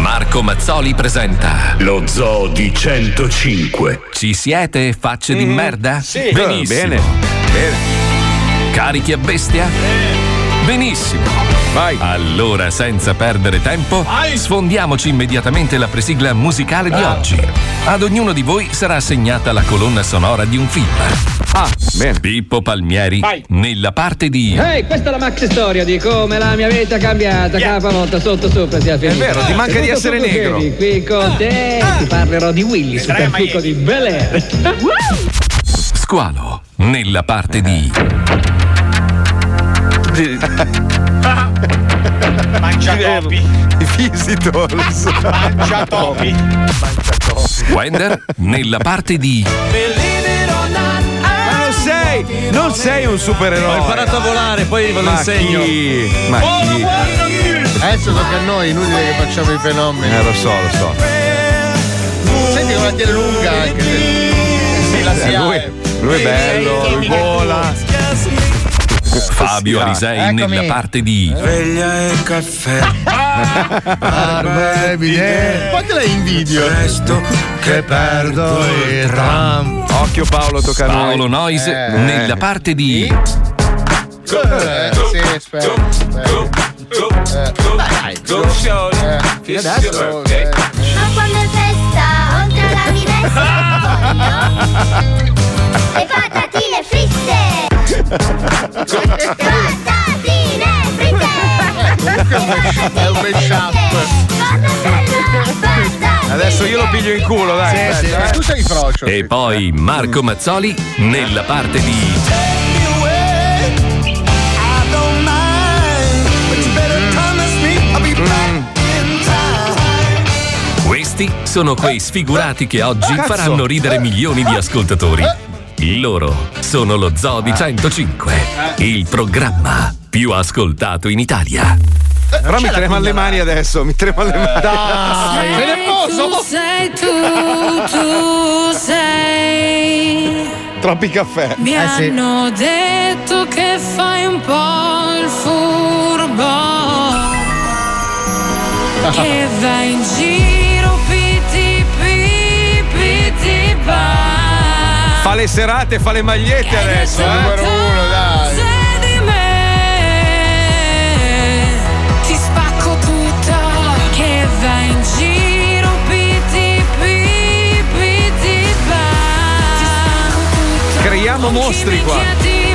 Marco Mazzoli presenta Lo Zoo di 105. Ci siete, facce di merda? sì. Benissimo. Bene, Carichi a bestia? Benissimo. Vai. Allora, senza perdere tempo, sfondiamoci immediatamente la presigla musicale di oggi. Ad ognuno di voi sarà assegnata la colonna sonora di un film. Ah, bene. Pippo Palmieri nella parte di Ehi, questa è la maxi storia di come la mia vita è cambiata, capavolta, sotto sopra sia finita. vero, ti manca E di essere negro. Kevin, Qui con te ti parlerò di Willy sul perfico di Bel Air. Squalo nella parte di Mangia topi. I visitors. Mangia topi. Wender nella parte di sei, non sei un supereroe. Ho imparato a volare, poi ve lo Ma insegno. chi? Ma chi? Adesso tocca a noi, inutile che facciamo i fenomeni. Eh, lo so, lo so. Senti come la tiene lunga anche. Sì, la si Eh, lui, lui è bello, lui vola. Fabio Alisei nella parte di Sveglia e caffè. Barba e bidet. Poi te la invidio. Presto Che perdo il tram. Occhio Paolo, tocca a noi. Paolo Nois Eh. nella parte di Eh, sì, aspetta. aspetta. Eh, dai, dai. Eh, adesso. eh. Ma quando è festa, oltre alla minestra, le patatine fritte! Patatine fritte! È un mashup. Adesso io lo piglio in culo, dai. Sì, sì. eh. Tu sei frocio. e poi Marco Mazzoli nella parte di Questi sono quei sfigurati che oggi Cazzo. faranno ridere milioni di ascoltatori. Loro sono lo Zoo di 105, il programma più ascoltato in Italia. Però mi tremano le mani adesso, mi tremano le mani. Dai, sei nervoso? sei tu, tu sei. Troppi caffè. Mi Eh, sì. hanno detto che fai un po' il furbo. che vai in giro, piti, pi, piti, pa. Fa le serate, fa le magliette adesso, eh. Tutta. Creiamo Con chi mostri qua.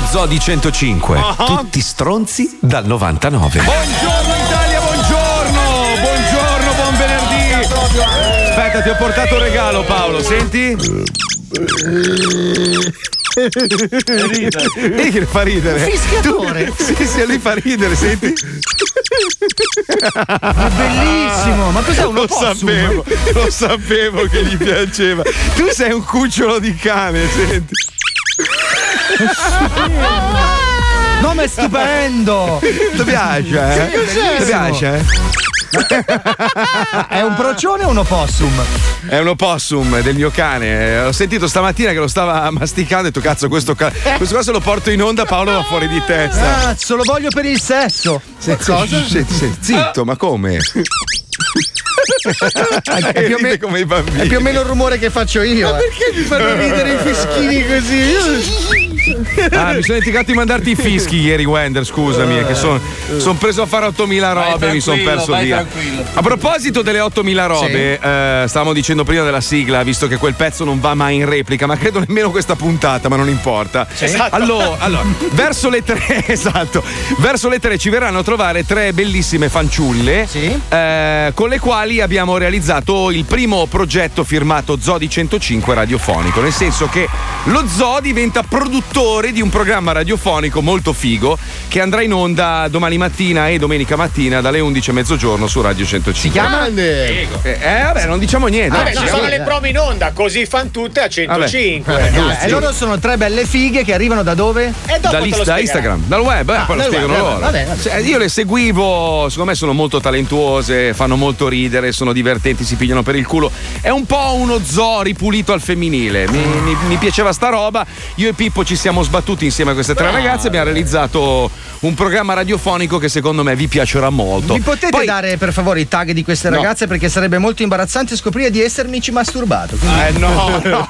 Lo Zoo di 105, tutti stronzi dal 99. Buongiorno Italia, buongiorno! Buongiorno, buon venerdì! Aspetta, ti ho portato un regalo Paolo, senti? Vedi che fa ridere. Fischiatore. Tu- Sì, sì, lui fa ridere, senti? Bellissimo, ma cos'è un Lo opossum? sapevo, lo sapevo che gli piaceva. Tu sei un cucciolo di cane, senti? No, ma è stupendo! Ti piace, eh? Ti piace? È un procione o un opossum? È un opossum del mio cane. Ho sentito stamattina che lo stava masticando e ho detto cazzo questo, ca- questo qua se lo porto in onda Paolo va fuori di testa. Se lo voglio per il sesso. Cosa? Zitto, ma come? È più, o me- come i bambini. è più o meno il rumore che faccio io. eh. Perché mi fanno ridere i fischini così? Ah, mi sono dimenticato di mandarti i fischi ieri, Wender. Scusami, che sono son preso a fare 8000 robe e mi sono perso via. tranquillo. A proposito delle 8000 robe, eh, stavamo dicendo prima della sigla, visto che quel pezzo non va mai in replica, ma credo nemmeno questa puntata, ma non importa. Esatto. Allora, allora, verso le tre, esatto, verso le tre ci verranno a trovare tre bellissime fanciulle eh, con le quali abbiamo realizzato il primo progetto firmato Zodi 105 radiofonico, nel senso che lo Zoo diventa produttore di un programma radiofonico molto figo che andrà in onda domani mattina e domenica mattina dalle 11 a mezzogiorno su Radio 105. Si chiama? Eh, eh, vabbè, non diciamo niente. Vabbè, ci sono le prove in onda, così fan tutte a 105. E loro sono tre belle fighe che arrivano da dove? E dopo da, lo da. Instagram, dal web, eh, Ah, poi lo spiegano web, loro. vabbè, vabbè. Cioè, io le seguivo, secondo me sono molto talentuose, fanno molto ridere, sono divertenti, si pigliano per il culo. È un po' uno zoo ripulito al femminile. Mi, mi- mi piaceva sta roba. Io e Pippo ci siamo sbattuti insieme a queste tre ragazze e abbiamo realizzato un programma radiofonico che secondo me vi piacerà molto. Mi potete Poi- dare per favore i tag di queste No. ragazze perché sarebbe molto imbarazzante scoprire di essermici masturbato. Quindi- Eh, no, no.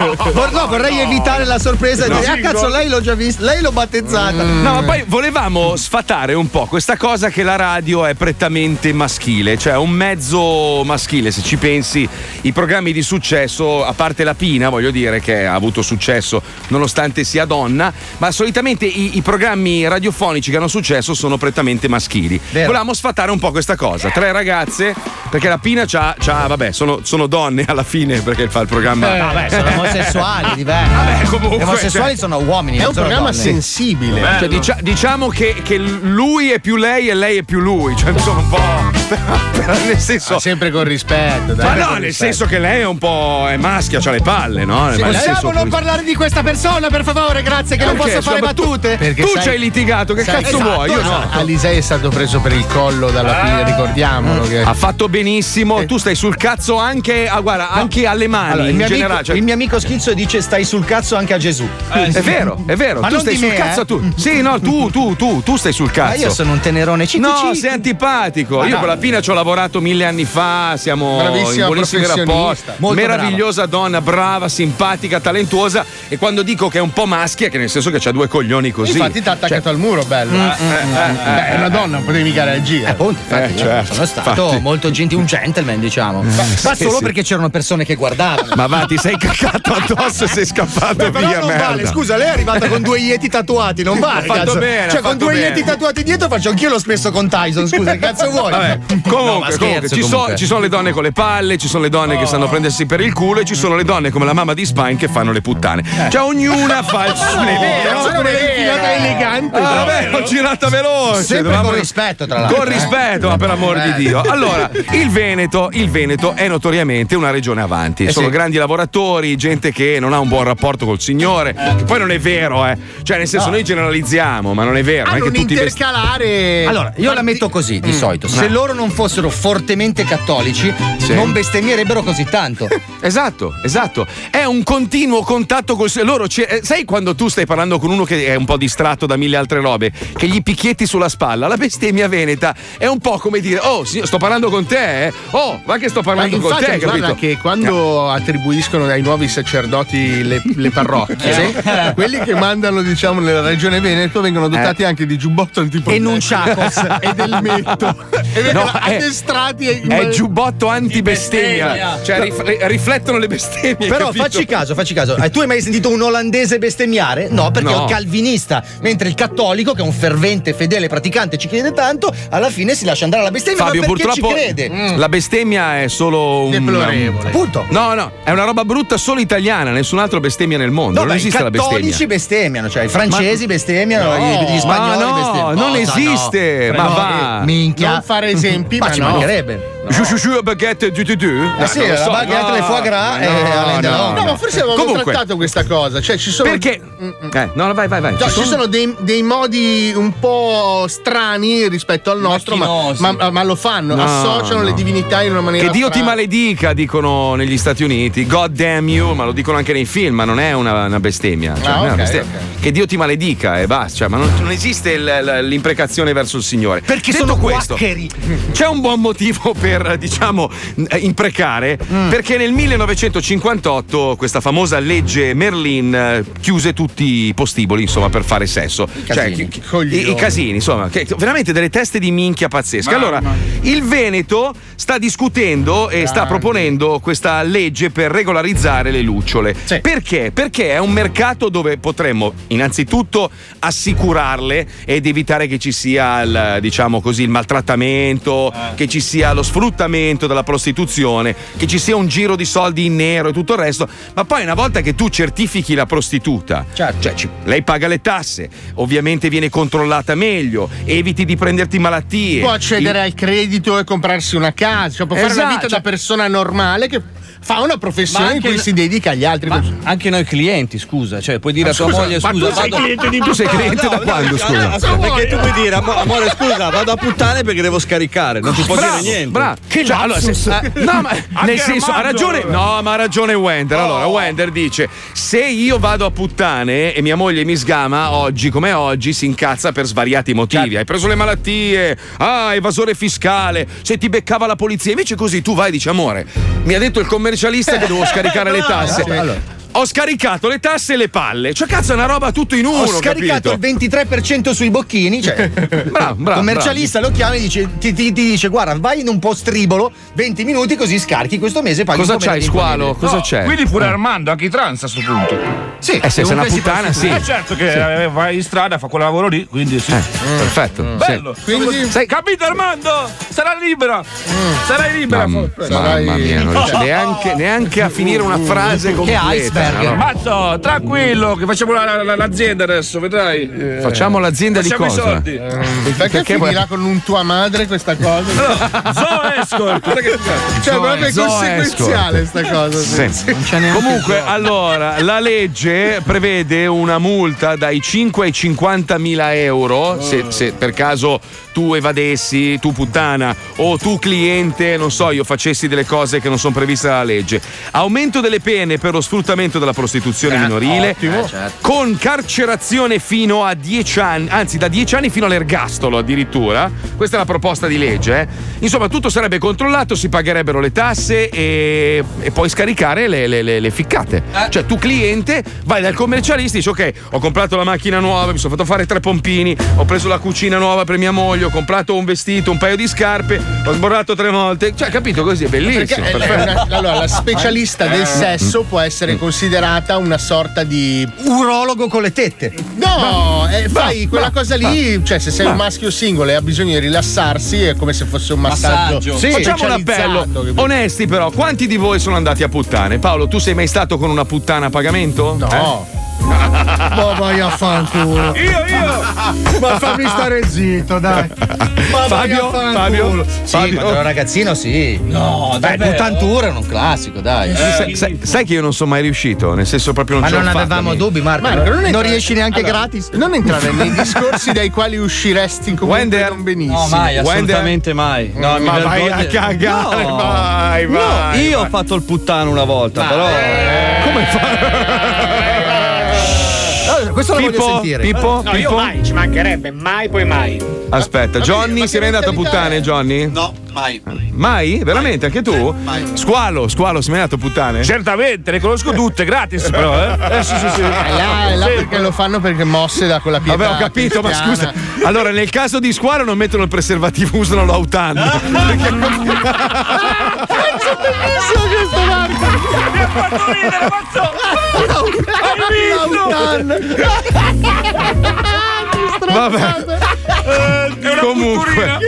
No, vorrei evitare la sorpresa di No. dire, ah cazzo, lei l'ho già vista, lei l'ho battezzata. No, ma poi volevamo sfatare un po' questa cosa che la radio è prettamente maschile, cioè un mezzo maschile. Se ci pensi, i programmi di successo, a parte la Pina, voglio dire, che ha avuto successo nonostante sia donna, ma solitamente i, i programmi radiofonici che hanno successo sono prettamente maschili. Vero. Volevamo sfatare un po' questa cosa. Tre ragazze, perché la Pina c'ha, c'ha- vabbè, sono, sono donne alla fine perché fa il programma. Eh, vabbè, sono omosessuali, diversi. Vabbè, comunque, Gli omosessuali cioè- sono uomini. È non un programma donne. sensibile. Cioè, dicia- diciamo che, che lui è più lei e lei è più lui. Cioè, insomma, un po'. Nel senso. Ma sempre con rispetto, dai. Ma no, nel rispetto. senso che lei è un po'. è maschia, c'ha le palle, no? Senso Possiamo non parlare di questa persona, per favore, grazie, che non Perché? posso fare battute. Perché tu sai- ci hai litigato, che sai- cazzo esatto, vuoi? Io no. esatto. Alisei è stato preso per il collo dalla figlia, ricordiamolo. Che... Ha fatto benissimo, tu stai sul cazzo anche, ah, guarda, anche alle mani Allora, il, in mio amico, generale. cioè- il mio amico Schizzo dice stai sul cazzo anche a Gesù. è vero, è vero, Ma tu stai sul me, cazzo eh. tu. Sì, no, tu, tu, tu, tu stai sul Ma cazzo. io sono un tenerone cico No, cico. sei antipatico. Ma Io no. con la Pina ci ho lavorato mille anni fa, siamo Bravissima in buonissimi rapporti. Meravigliosa donna, brava, simpatica, talentuosa. E quando dico che è un po' maschia, che nel senso che c'ha due coglioni così. Infatti ti ha attaccato Cioè, al muro, bello. Mm, Beh, è una donna, non potevi mica reagire. Eh, appunto, infatti, Eh, certo, sono stato infatti. Eh, molto gentile, un gentleman, diciamo. Ma, ma sì, solo sì. perché c'erano persone che guardavano. Ma va, ti sei caccato addosso e sei scappato Beh, via, non merda. vale, scusa, lei è arrivata con due ieti tatuati, non vale. Ha fatto cazzo. bene, Cioè, con due bene. ieti tatuati dietro faccio anch'io lo spesso con Tyson, scusa, che cazzo vuoi? Vabbè, comunque, No, ma comunque, scherzo, ci, so- ci sono le donne con le palle, ci sono le donne che sanno prendersi per il culo e ci sono le donne come la mamma di Spine che fanno le puttane. Cioè, ognuna fa il suo. Non è vero, No, non è elegante. Ah, vabbè, l'ho girata veloce. Sempre dovevamo- con rispetto, tra l'altro. Con rispetto, ma per amor di Dio. Allora, il Veneto, il Veneto è notoriamente una regione avanti. Sono sì. grandi lavoratori, gente che non ha un buon rapporto col Signore. Che poi non è vero, eh. Cioè, nel senso, noi generalizziamo, ma non è vero. Non è Hanno che un tutti intercalare. Allora, io la metto così di solito. Se loro non fossero fortemente cattolici, Sì. non bestemmierebbero così tanto. Esatto, esatto. È un continuo contatto col loro. eh, sai quando tu stai parlando con uno che è un po' distratto da mille altre robe, che gli picchietti sulla spalla? La bestemmia veneta è un po' come dire: Oh, signor, sto parlando con te, eh? Oh, ma che sto Ma parlando con infatti, te, guarda capito? che quando attribuiscono ai nuovi sacerdoti le, le parrocchie, quelli che mandano, diciamo, nella regione Veneto vengono dotati anche di giubbotto tipo E nunciacos. e del metto. E vengono No, è- addestrati e- È giubbotto antibestemmia, cioè rif- riflettono le bestemmie. Però capito? facci caso, facci caso. Eh, tu hai mai sentito un olandese bestemmiare? No, perché No. è un calvinista. Mentre il cattolico, che è un fervente, fedele praticante, ci crede tanto, alla fine si lascia andare alla bestemmia. Fabio, ma perché purtroppo ci crede? la bestemmia è solo un. Deplorevole. Appunto. No, no, è una roba brutta solo italiana, nessun altro bestemmia nel mondo. No, non beh, i esiste la bestemmia. cattolici bestemmiano, cioè i francesi bestemmiano, No, gli, gli spagnoli ma no, bestemmiano. non Cosa esiste, no? ma No, va. eh, Minchia. Non fare esempi, ma ma ci no. mancherebbe. Ju, ju, ju, baguette du du du? Eh sì, la so. baguette, No, le foie gras ma e Alain Delon. No, ma forse avevamo Comunque. trattato questa cosa. Cioè, ci sono. Perché? Eh, no, no, vai, vai, vai. No, ci sono dei, dei modi un po' strani rispetto al nostro, ma, ma- ma lo fanno, No, associano no. le divinità in una maniera. Che Dio ti strana. maledica, dicono negli Stati Uniti. God damn you, ma lo dicono anche nei film, ma non è una, una bestemmia. Cioè, Ah, è una bestemmia. Che Dio ti maledica e basta. Cioè, ma non, non esiste l'imprecazione verso il Signore. Perché Detto sono questo, quaccheri. c'è un buon motivo per, diciamo, eh, imprecare. Mm. Perché nel 1958 questa famosa legge Merlin eh, chiuse tutti i postiboli, insomma, per fare sesso. Cioè, casini. chi- chi- i, i casini, insomma, che- veramente delle teste di minchia pazzesche. Allora, il Veneto sta discutendo e sta proponendo questa legge per regolarizzare le lucciole. Sì. Perché? Perché è un mercato dove potremmo innanzitutto assicurarle ed evitare che ci sia il, diciamo così, il maltrattamento, che ci sia lo sfruttamento della prostituzione, che ci sia un giro di soldi in nero e tutto il resto. Ma poi una volta che tu certifichi la prostituta, Certo. cioè ci- lei paga le tasse, ovviamente viene controllata meglio, eviti di prenderti malattie. Può accedere al credito e comprarsi una casa, cioè può fare una Esatto, vita cioè- da persona normale che fa una professione Ma in cui si dedica agli altri. Ma anche noi clienti, scusa, cioè puoi dire a tua scusa, moglie ma scusa, tu sei vado cliente di- Tu sei cliente da quando, scusa? Aspetta, perché tu puoi dire "Amo- amore scusa, vado a puttane perché devo scaricare, non ti può bravo, dire niente. Bravo. Che Cioè, allora, se- eh, no, ma nel senso, ha ragione. No, ma ha ragione Wender. Allora, Wender dice: se io vado a puttane e mia moglie mi sgama oggi come oggi, si incazza per svariati motivi. Hai preso le malattie, ah, evasore fiscale, se ti beccava la polizia. Invece così tu vai e dici: amore, mi ha detto il commercialista che devo scaricare le tasse. Allora. Ho scaricato le tasse e le palle. Cioè, cazzo, è una roba tutto in uno. Ho scaricato capito? il 23% sui bocchini. Cioè, Bravo, bravo. commercialista lo chiama e dice, ti, ti- ti dice: Guarda, vai in un post tribolo 20 minuti così scarichi questo mese. Paghi Cosa po' c'hai, squalo? imponibile. Cosa c'è? Quindi pure Armando, anche i trans a sto punto. Sì, Eh, se sei una puttana, sì. Eh certo che eh, vai in strada, fa quel lavoro lì, quindi sì. Perfetto. Bello. Quindi- Sai- Capito Armando? Sarà libera. Sarai libera. Mamma, Sarai- mamma mia, non riesco neanche, neanche a finire una frase completa. iceberg. No? Mazzo, tranquillo, che facciamo la- la- l'azienda adesso, vedrai. Facciamo l'azienda di Facciamo i cosa? soldi. Perché, Perché finirà con un tua madre questa cosa? Zoe Escort. che figata. Cioè, proprio è Zoe conseguenziale sta cosa. sì. Sì. Non c'è neanche Comunque, allora, la legge prevede una multa dai 5 ai 50 mila euro se, se per caso tu evadessi, tu puttana, o tu cliente, non so, io facessi delle cose che non sono previste dalla legge. Aumento delle pene per lo sfruttamento della prostituzione minorile, con carcerazione fino a 10 anni, anzi da 10 anni fino all'ergastolo addirittura. Questa è la proposta di legge. eh. Insomma, tutto sarebbe controllato, si pagherebbero le tasse e, e puoi scaricare le, le- le- le ficcate. Cioè, tu cliente vai dal commercialista e dici: Ok, ho comprato la macchina nuova, mi sono fatto fare tre pompini, ho preso la cucina nuova per mia moglie, ho comprato un vestito, un paio di scarpe, ho sborrato tre volte. Cioè, capito così? È bellissimo. Perché è- una- allora, la specialista del sesso può essere considerata una sorta di. Urologo con le tette. No, eh, fai va, quella va, cosa lì. Cioè, se sei un maschio singolo e ha bisogno di rilassarsi, è come se fosse un massaggio. Massaggio. Sì, facciamo un appello. capito? Onesti, però, quanti di voi sono andati a puttane? Paolo, tu sei mai stato con una puttana a pagamento? No. Eh? Ma vai a fanculo. Io, io. Ma fammi stare zitto, dai. Ma vai Fabio, a fanculo. Fabio, Sì, Fabio. quando ero ragazzino, sì. No, Beh, davvero? puttantura è un classico, dai. Sai, sai- sai che io non sono mai riuscito, nel senso proprio non Ma non avevamo dubbi, Marco. Marco, non non, riesci neanche Allora, gratis. Non entrare nei discorsi dai quali usciresti comunque Wender. non benissimo. No, mai, Wender? assolutamente mai. No, mi Ma vai vergogno- a cagare, No. vai, No, vai, io vai. ho fatto il puttano una volta, però. Come fa? Allora, questo lo voglio Pippo, sentire. Pippo, No, io Pippo? mai, ci mancherebbe, mai poi mai. Aspetta, Johnny, ma sei mai andato a puttane, è? Johnny? No, mai. Mai? Veramente? Anche tu? Squalo, squalo, sei mai andato a puttane? Certamente, le conosco tutte, gratis però, eh. Eh sì, sì, sì. È là, è là perché lo fanno perché mosse da quella pietà. Vabbè, ho capito, ma scusa. Allora, nel caso di squalo non mettono il preservativo, usano l'autan. Perché- fatto ridere, mazzo! Hai visto? Vabbè. Una Comunque.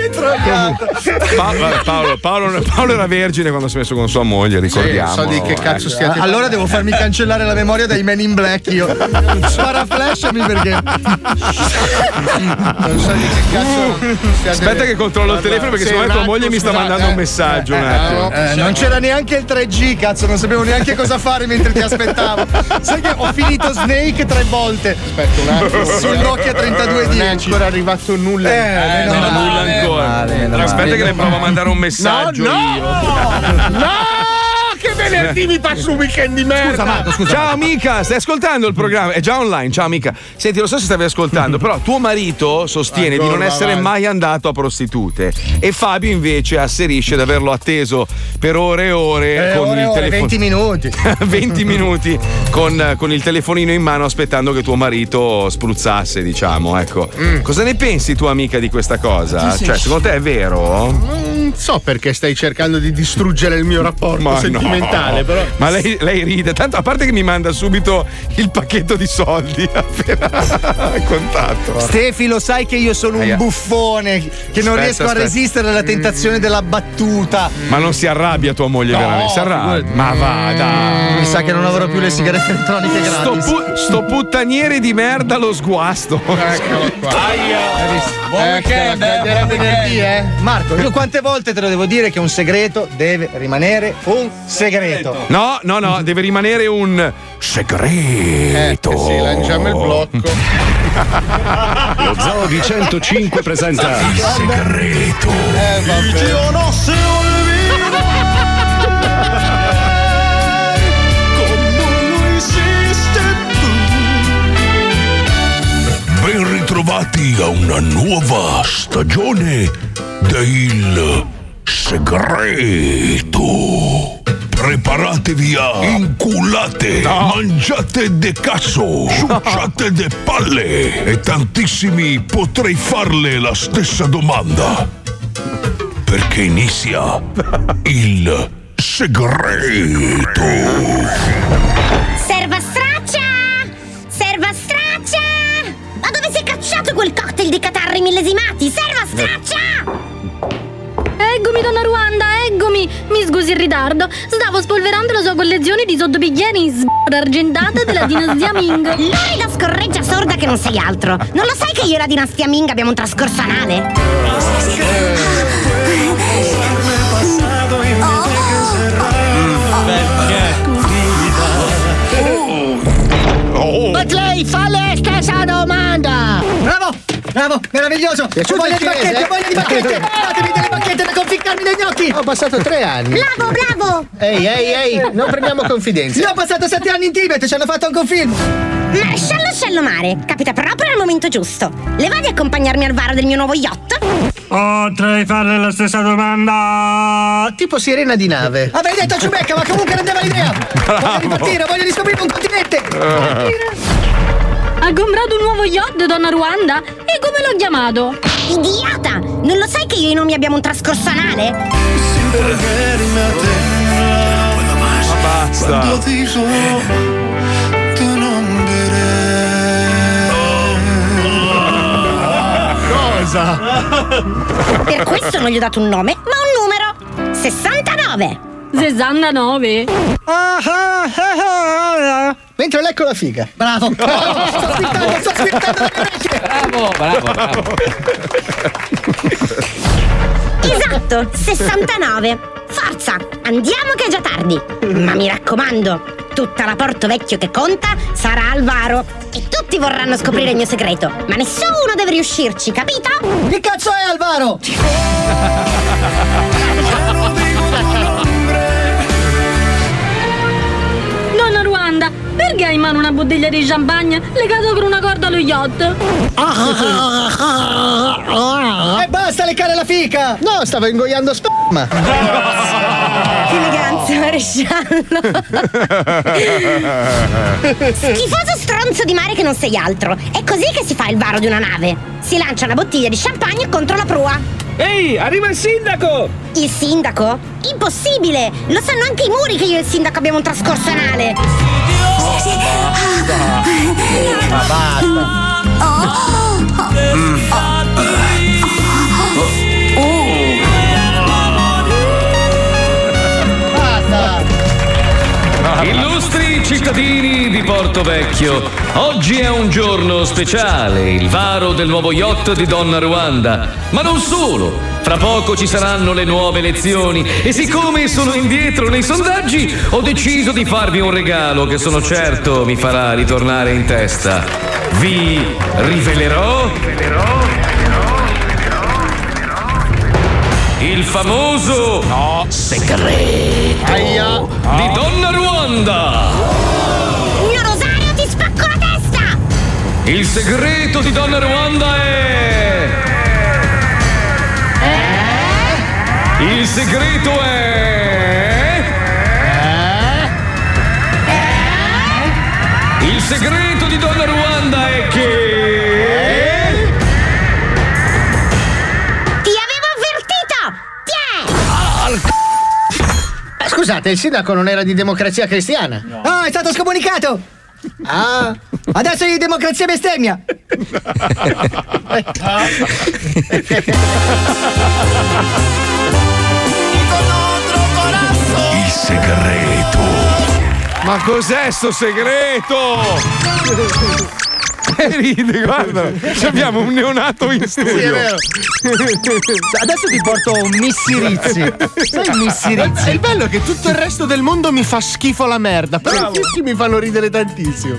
Paolo, Paolo, Paolo- Paolo era vergine quando si è messo con sua moglie, ricordiamo. so di che cazzo stiate Allora devo farmi cancellare la memoria dai Men in Black io. Sparaflashami perché. Non so di che cazzo Aspetta che controllo il telefono perché Sì, secondo me tua moglie mi sta mandando un eh. messaggio. un Eh, attimo. Eh, non c'era neanche il 3G, cazzo, non sapevo neanche cosa fare mentre ti aspettavo. Sai che ho finito Snake tre volte. Aspetta un attimo. Sul Nokia Non è 3210. ancora arrivato nulla. Eh, No, meno nulla male. ancora. Male, Aspetta male. che le provo a mandare un messaggio no! io. No! Venerdì mi passo un weekend di merda! Scusa Marco, scusa. Ciao amica, stai ascoltando il programma? È già online, ciao amica. Senti, non so se stavi ascoltando, però tuo marito sostiene di non Ancora essere avanti. mai andato a prostitute e Fabio invece asserisce di averlo atteso per ore e ore Eh, con ore, il telefono. 20 minuti. 20 minuti con, con il telefonino in mano aspettando che tuo marito spruzzasse, diciamo, ecco. Mm. Cosa ne pensi tu amica di questa cosa? Cioè, secondo te è vero? Non so perché stai cercando di distruggere il mio rapporto Ma sentimentale, no. però. Ma lei, lei ride, tanto a parte che mi manda subito il pacchetto di soldi appena contatto. Stefi, lo sai che io sono un Aia. buffone che non Aspetta, riesco a aspetta. resistere alla tentazione della battuta. Ma non si arrabbia tua moglie No, veramente? Si arrabbia. figurati. Ma va, dai. Mi sa che non avrò più le sigarette elettroniche Sto, gratis. pu- sto puttaniere di merda lo sguasto. Eccolo qua. Buon weekend, era venerdì, eh? Marco, io quante volte te lo devo dire che un segreto deve rimanere un segreto. No, no, no, deve rimanere un segreto. Eh, sì, lanciamo il blocco. Lo Zoo di 105 presenta Il segreto. Eh, vabbè. Io non se Ben ritrovati a una nuova stagione del segreto. Preparatevi a inculate, mangiate de cazzo, succiate de palle e tantissimi potrei farle la stessa domanda. Perché inizia il segreto. Serva quel cocktail di catarri millesimati? Serva straccia! Eccomi, donna Ruanda, eccomi! Mi scusi il ritardo. Stavo spolverando la sua collezione di sottobicchieri in s***a argentate della dinastia Ming. Lorida scorreggia sorda che non sei altro. Non lo sai che io e la dinastia Ming abbiamo un trascorso anale? Potrei fare la stessa domanda! Bravo! Meraviglioso! Ho voglia di bacchette, ho voglia di bacchette! Datemi delle bacchette da conficcarmi negli occhi! Ho passato tre anni. Bravo, bravo! Ehi, ehi, ehi, non prendiamo confidenze. Io ho passato sette anni in Tibet, ci hanno fatto anche un film! Maresciallo Scellomare, capita proprio al momento giusto. Le va di accompagnarmi al varo del mio nuovo yacht? Potrei fare la stessa domanda! Tipo sirena di nave. Avevi detto Ciubecca, ma comunque rendeva l'idea! Voglio ripartire, voglio riscoprire un continente! Ha comprato un nuovo yacht, donna Ruanda? E come l'ho chiamato? Idiota! Non lo sai che io e i nomi abbiamo un trascorso anale? Ma basta. Cosa? Per questo non gli ho dato un nome, ma un numero. 69. 69. Mentre lecco la figa. Bravo! Bravo! Sto squirtando, sto squirtando le orecchie! Bravo, bravo, bravo. Esatto, 69. Forza, andiamo che è già tardi. Ma mi raccomando, tutta la Porto Vecchio che conta sarà al varo. E tutti vorranno scoprire il mio segreto. Ma nessuno deve riuscirci, capito? Che cazzo è Alvaro? perché hai in mano una bottiglia di champagne legato con una corda allo yacht? E basta leccare la fica! No, stavo ingoiando sperma. Che eleganza, maresciallo. Schifoso stronzo di mare che non sei altro. È così che si fa il varo di una nave. Si lancia una bottiglia di champagne contro la prua. Ehi, arriva il sindaco! Il sindaco? Impossibile! Lo sanno anche i muri che io e il sindaco abbiamo un trascorso anale. Oh, sì. basta. Ma basta. Oh. Illustri cittadini di Porto Vecchio, oggi è un giorno speciale, il varo del nuovo yacht di Donna Ruanda. Ma non solo, fra poco ci saranno le nuove elezioni e siccome sono indietro nei sondaggi, ho deciso di farvi un regalo che sono certo mi farà ritornare in testa. Vi rivelerò il famoso segreto di Donna Ruanda. Mio Rosario ti spacco la testa! Il segreto di Donna Ruanda è. Il segreto è. Il segreto di Donna Ruanda Scusate, il sindaco non era di democrazia cristiana. Ah, è stato scomunicato! Ah! Adesso è di democrazia bestemmia! Il segreto. Ma cos'è sto segreto? E ride, guarda, abbiamo un neonato in studio. Sì, è vero. Adesso ti porto un missirizzi. Sai il missirizzi? Il bello è che tutto il resto del mondo mi fa schifo la merda. Però Bravo. i fischi mi fanno ridere tantissimo.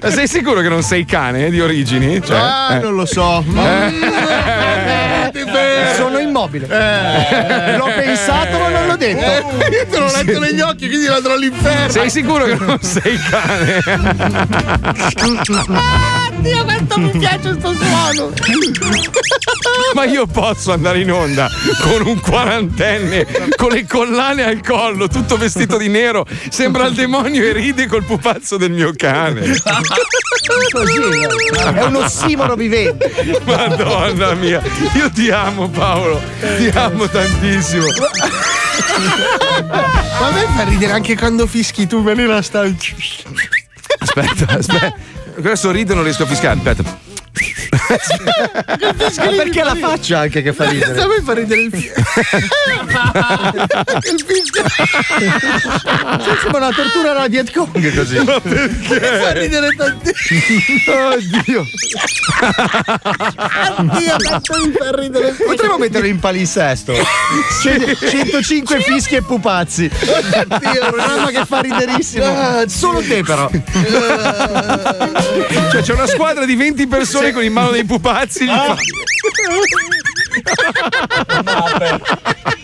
Ma Sei sicuro che non sei cane eh, di origini? Cioè, ah, eh. non lo so. Eh, Sono immobile. L'ho pensato, ma non l'ho detto. Io te l'ho letto negli occhi, quindi andrò all'inferno. Sei sicuro che non sei cane? Dio, quanto mi piace sto suono. Ma io posso andare in onda con un quarantenne con le collane al collo, tutto vestito di nero, sembra il demonio e ride col pupazzo del mio cane. Così, è un ossimoro vivente. Madonna mia, io ti amo Paolo, ti amo tantissimo. Ma a me fa ridere anche quando fischi tu, me ne la stai. Aspetta, aspetta. Adesso rido non riesco a fiscare, aspetta. Ma perché la faccia anche che fa ridere? A me fa ridere il fischio. il fischio. Cioè, sembra una tortura alla Viet Cong così. Ma perché? Fa ridere tantissimo. Oddio. Oddio, quanto mi fa ridere. Potremmo metterlo in palinsesto. Cioè, 105 fischi e pupazzi. Oddio, un programma che fa riderissimo. Solo te però. Cioè c'è una squadra di 20 persone con in mano dei pupazzi. Gli fa...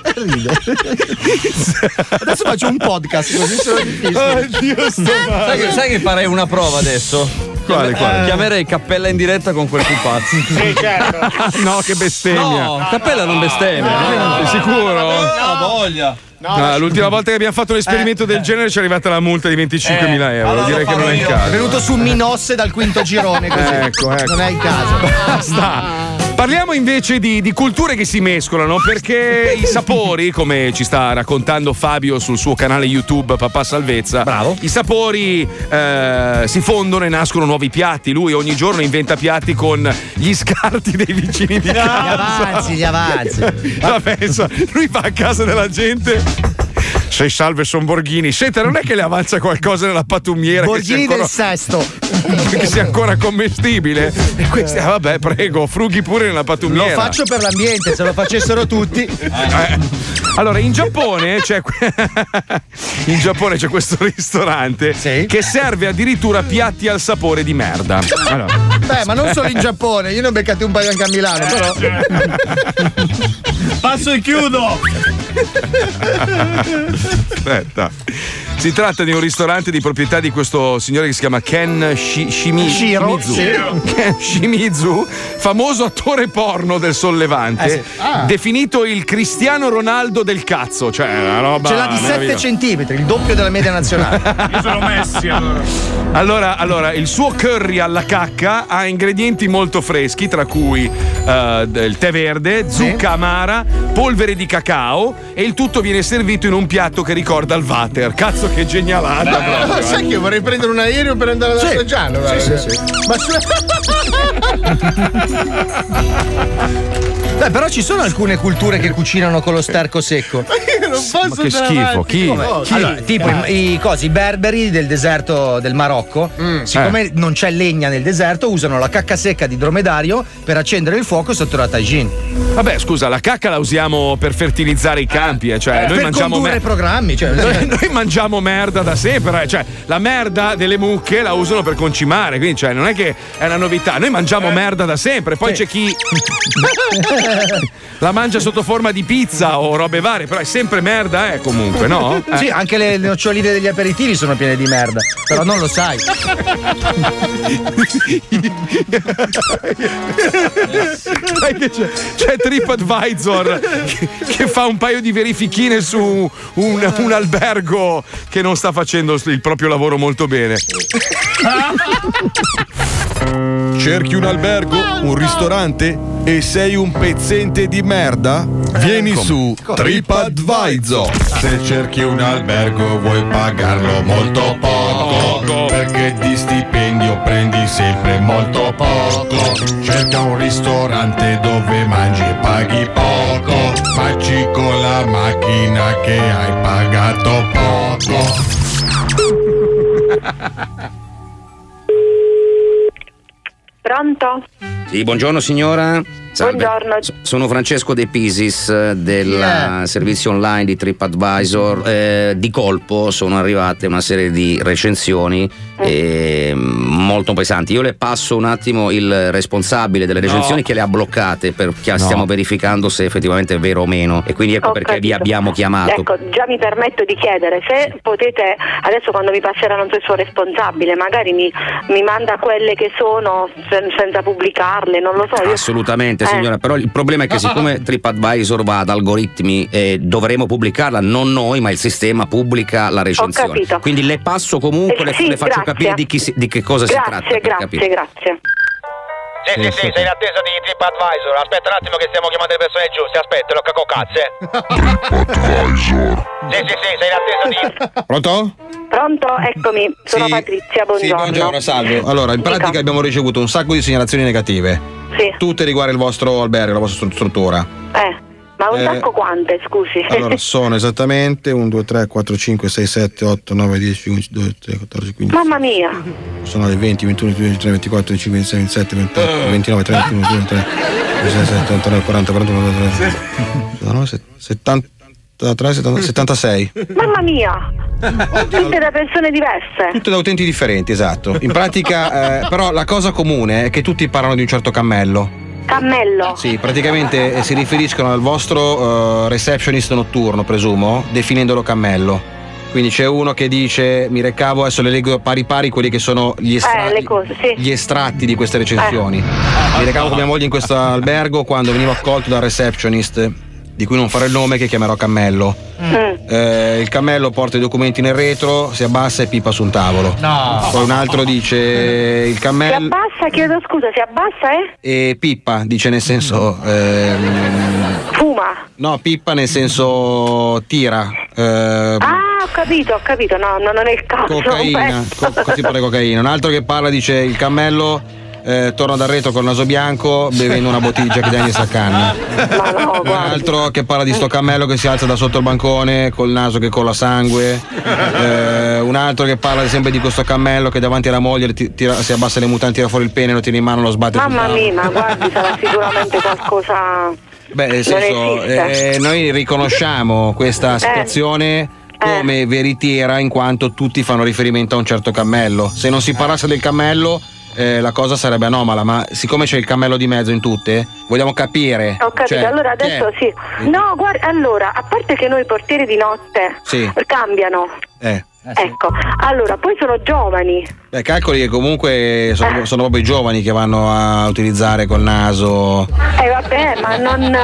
Adesso faccio un podcast così sono difficile. Oddio, sto Sai che, sai che farei una prova adesso? Quale, quale? Chiamerei Cappella in diretta con quel pupazzo. Sì, certo. No, che bestemmia. No, Cappella non bestemmia. Sicuro? No, voglia. No, l'ultima volta che abbiamo fatto un esperimento del genere ci è arrivata la multa di 25.000 euro. allora Direi che non è il io. caso. È venuto su Minosse dal quinto girone così. Ecco, ecco. Non è il caso. Basta. Parliamo invece di, di culture che si mescolano perché i sapori, come ci sta raccontando Fabio sul suo canale YouTube Papà Salvezza, i sapori eh, si fondono e nascono nuovi piatti. Lui ogni giorno inventa piatti con gli scarti dei vicini di Gli casa. avanzi, gli avanzi. Vabbè, insomma, lui va a casa della gente. Sei salve, son Borghini. Senta, non è che le avanza qualcosa nella pattumiera Borghini sia del ancora, sesto. che sia ancora commestibile? E questi, ah, vabbè, prego, frughi pure nella Lo pattumiera. faccio per l'ambiente, se lo facessero tutti. Eh, Allora, in Giappone c'è in Giappone c'è questo ristorante che serve addirittura piatti al sapore di merda. Allora, Beh, ma non solo in Giappone, io ne ho beccati un paio anche a Milano, però. Passo e chiudo. Aspetta. Si tratta di un ristorante di proprietà di questo signore che si chiama Ken Shi- Shimi- Shiro, Shimizu. Shiro. Ken Shimizu, famoso attore porno del sollevante, Eh sì. Ah. definito il Cristiano Ronaldo del cazzo, cioè una roba Ce l'ha di 7 meravigliosa. centimetri, il doppio della media nazionale. Io sono Messi allora. Allora, allora, il suo curry alla cacca ha ingredienti molto freschi, tra cui eh, il tè verde, zucca amara, polvere di cacao e il tutto viene servito in un piatto che ricorda il water. Cazzo che genialata! proprio, Ma eh. sai che io vorrei prendere un aereo per andare ad Sì. assaggiarlo? Sì, sì, sì. Ma su- Beh, però ci sono alcune culture che cucinano con lo sterco secco. io non Ma che schifo, chi? Chi? Allora, tipo i, i cosi i berberi del deserto del Marocco, siccome Eh. non c'è legna nel deserto, usano la cacca secca di dromedario per accendere il fuoco sotto la tagine. Vabbè, scusa, la cacca la usiamo per fertilizzare i campi, eh, cioè Eh, noi per mangiamo condurre mer- i programmi, cioè, noi, noi mangiamo merda da sempre, eh, cioè la merda delle mucche la usano per concimare, quindi cioè, non è che è una novità, noi mangiamo merda da sempre, poi c'è chi la mangia sotto forma di pizza o robe varie, però è sempre merda, eh, comunque, no? Eh. Sì, anche le noccioline degli aperitivi sono piene di merda, però non lo sai. Sai che c'è, c'è TripAdvisor che, che fa un paio di verifichine su un, un albergo che non sta facendo il proprio lavoro molto bene. Cerchi un albergo, un ristorante e sei un pezzente di merda? Vieni su TripAdvisor. Se cerchi un albergo vuoi pagarlo molto poco, perché di stipendio prendi sempre molto poco. Cerca un ristorante dove mangi e paghi poco, facci con la macchina che hai pagato poco. Pronto? Sì, buongiorno signora. Salve. Buongiorno. S- Sono Francesco De Pisis eh, del Yeah. servizio online di TripAdvisor. Eh, di colpo sono arrivate una serie di recensioni eh, molto pesanti. Io le passo un attimo il responsabile delle recensioni No. che le ha bloccate perché No. stiamo verificando se effettivamente è vero o meno. E quindi ecco Ho perché vi capito. abbiamo chiamato. Ecco, già mi permetto di chiedere se potete, adesso quando mi so il suo responsabile, magari mi, mi manda quelle che sono sen- senza pubblicarle, non lo so. Io- Assolutamente Eh. signora, però il problema è che siccome TripAdvisor va ad algoritmi eh, dovremo pubblicarla, non noi ma il sistema pubblica la recensione. capito. Quindi le passo comunque, Eh, le, sì, le faccio grazie. Capire di, chi si- di che cosa si tratta. Grazie, grazie, grazie. Sì, sì, sì, sei in attesa di TripAdvisor. Aspetta un attimo che stiamo chiamando le persone giuste. Aspetta, lo caco cazze. Sì, sì, sì, sei in attesa di. Pronto? Pronto? Eccomi, sono Sì. Patrizia, Sì, buongiorno. buongiorno, salve. Allora, in pratica Dica. abbiamo ricevuto un sacco di segnalazioni negative. Sì. Tutte riguardo il vostro albergo, la vostra stru- struttura. Eh, ma un Eh, sacco quante, scusi? Allora, sono esattamente 1, 2, 3, 4, 5, 6, 7, 8, 9, 10, 11, 12, 13, 14, 15. Mamma mia. Sono le 20, 21, 22, 23, 24, 25, 26, 27, 28, 29, 30, 31, 32, 33, 36, 39, 40, 41, 42, 43, 73, 70, 76. Mamma mia. Tutte da persone diverse. Tutte da utenti differenti, esatto. In pratica, eh, però, la cosa comune è che tutti parlano di un certo cammello. Cammello. Sì, praticamente eh, si riferiscono al vostro eh, receptionist notturno, presumo, definendolo cammello. Quindi c'è uno che dice, mi recavo, adesso le leggo pari pari quelli che sono gli, estra- Eh, cose, sì. gli estratti di queste recensioni. Mi recavo con mia moglie in questo albergo quando venivo accolto dal receptionist, di cui non farò il nome, che chiamerò cammello. Mm. Eh, il cammello porta i documenti nel retro, si abbassa e pipa su un tavolo. No. Poi un altro dice il Si cammello abbassa, chiedo scusa, si abbassa eh? e pippa, dice nel senso ehm, Fuma. no, pippa nel senso tira. eh, Ah, ho capito, ho capito. No, no, non è il caso. cocaina, co- tipo di cocaina. Un altro che parla dice il cammello eh, torna dal retro col naso bianco bevendo una bottiglia che Dennis a canna. Ma no, Un altro che parla di sto cammello che si alza da sotto il bancone col naso che cola sangue. Eh, un altro che parla sempre di questo cammello che davanti alla moglie ti- tira- si abbassa le mutande, tira fuori il pene, lo tiene in mano, lo sbatte Mamma mia, ma guardi, sarà sicuramente qualcosa. Beh, nel senso, esiste. eh, noi riconosciamo questa Eh. situazione come veritiera in quanto tutti fanno riferimento a un certo cammello. Se non si parlasse del cammello, eh, la cosa sarebbe anomala, ma siccome c'è il cammello di mezzo in tutte, vogliamo capire. Ho capito, cioè, allora adesso sì. No, guarda, allora, a parte che noi portieri di notte Sì. cambiano. Eh. Ecco, allora, poi sono giovani. Beh, calcoli che comunque sono, sono proprio i giovani che vanno a utilizzare col naso. Eh vabbè, ma non.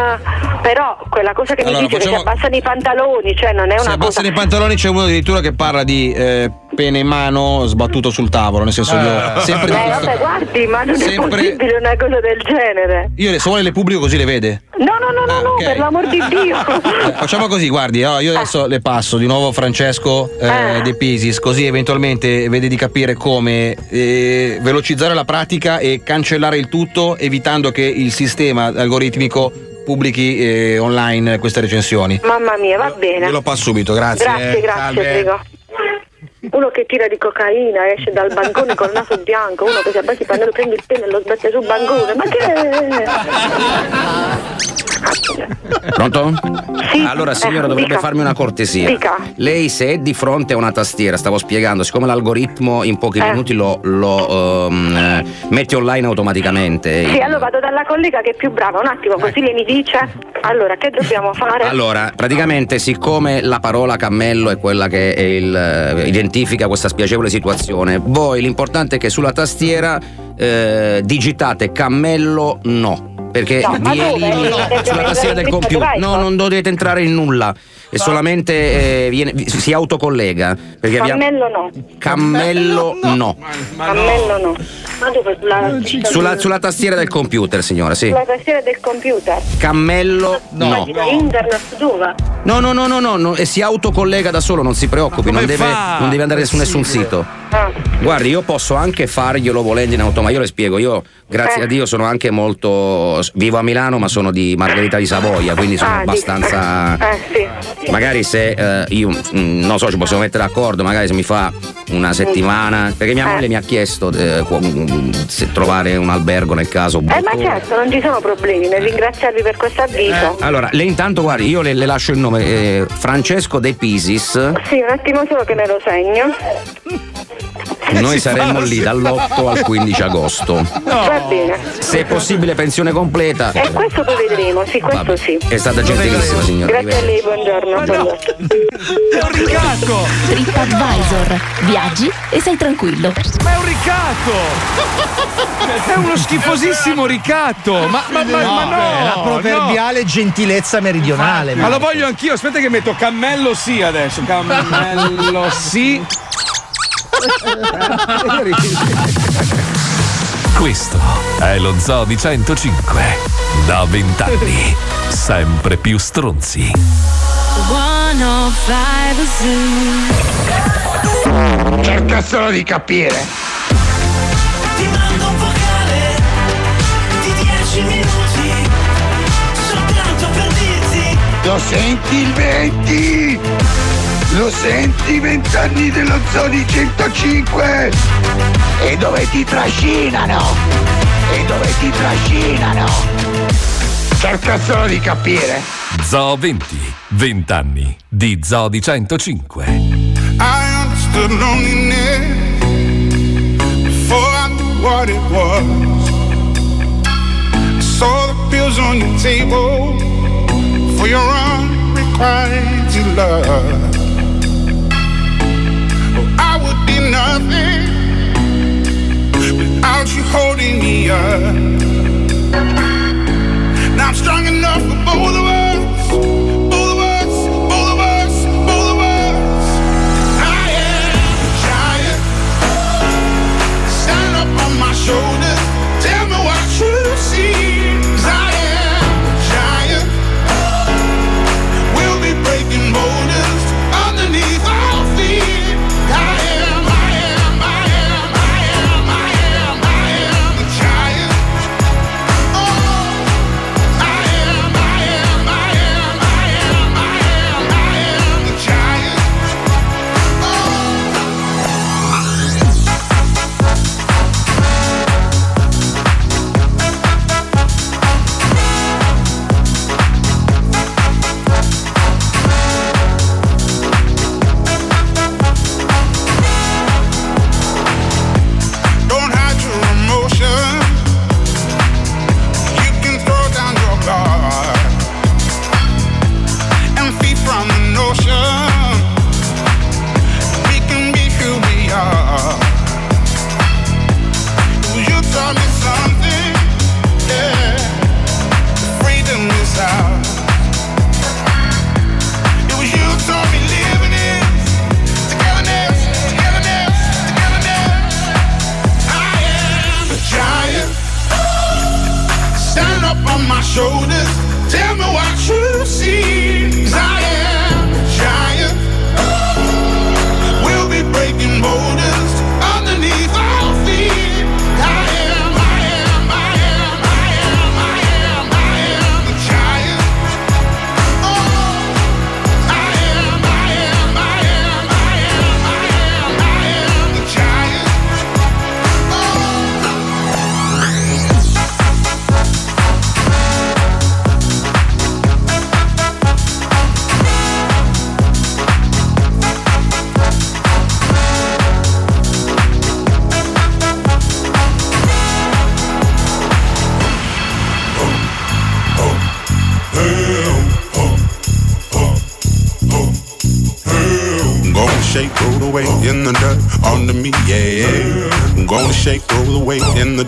Però quella cosa che mi Allora, dice che facciamo- si abbassano i pantaloni, cioè non è Si una cosa. abbassano i pantaloni, c'è uno addirittura che parla di eh, pene in mano sbattuto sul tavolo. Nel senso, io sempre di Eh questo- vabbè, guardi, ma non è possibile una cosa del genere. Io se vuole le pubblico così le vede. No, no, no, no, no, ok. per l'amor di Dio. Eh, Facciamo così, guardi, io adesso le passo di nuovo Francesco eh, Pisis, così eventualmente vede di capire come eh, velocizzare la pratica e cancellare il tutto, evitando che il sistema algoritmico pubblichi eh, online queste recensioni. Mamma mia, va bene. Io lo passo subito, grazie. Grazie, grazie, Salve. prego. Uno che tira di cocaina, esce dal bancone col naso bianco, uno che si abbassa il pannello, prende il pene e lo sbatte sul bancone. Ma che Pronto? Allora signora eh, dovrebbe dica. farmi una cortesia. Dica. Lei se è di fronte a una tastiera, stavo spiegando, siccome l'algoritmo in pochi Eh. minuti lo, lo, eh, mette online automaticamente. Sì, allora vado dalla collega che è più brava, un attimo, così lei mi dice. Allora, che dobbiamo fare? Allora, praticamente, siccome la parola cammello è quella che è il, eh, identifica questa spiacevole situazione, voi l'importante è che sulla tastiera eh, digitate cammello no. Perché No, Dobbiamo sulla tastiera del computer. No, non dovete entrare in nulla. È solamente eh, viene- vi- si autocollega. Perché abbiamo- Cammello no. Cammello no. Cammello no. Ma dove? Sulla, Sulla, sulla tastiera del computer, signora, sì. sulla tastiera del computer. Cammello no. Ma internet dove? No, no, no, no, no, no, e si autocollega da solo, non si preoccupi, non deve, non deve andare su nessun sito. Guardi, io posso anche farglielo volendo in auto, ma io le spiego, io grazie Eh. a Dio sono anche molto. vivo a Milano, ma sono di Margherita di Savoia, quindi sono Ah, abbastanza. Eh sì. Magari se eh, io mm, non so, ci possiamo mettere d'accordo, magari se mi fa una settimana. Perché mia Eh. moglie mi ha chiesto eh, qu- mm, se trovare un albergo nel caso. Eh ma certo, non ci sono problemi, nel ringraziarvi per questo avviso. Allora, lei intanto guardi, io le, le lascio il nome eh, Francesco De Pisis. Sì, un attimo solo che me lo segno. Noi saremmo lì dall'8 al 15 agosto. Va bene. Se è possibile pensione completa. E questo poi vedremo, sì, questo sì. È stata gentilissima signora. Grazie a lei, buongiorno. Buongiorno. È un ricatto! TripAdvisor. Viaggi e sei tranquillo. Ma è un ricatto! È uno schifosissimo ricatto! Ma, ma, ma, ma no! la proverbiale gentilezza meridionale. Ma lo voglio anch'io, aspetta che metto cammello sì adesso, cammello sì. Questo è lo Zoo di 105. Da vent'anni. Sempre più stronzi. 105 Cerca solo di capire. Ti mando un vocale di 10 minuti soltanto per dirti Lo senti il 20? Lo senti i vent'anni dello Zoni 105? E dove ti trascinano? E dove ti trascinano? Cerca solo di capire. Zoo 20. 20 anni di Zoo di 105. I understood loneliness before I knew what it was. I saw the pills on your table for your unrequited love. Oh, I would be nothing without you holding me up. I'm strong enough for both of us.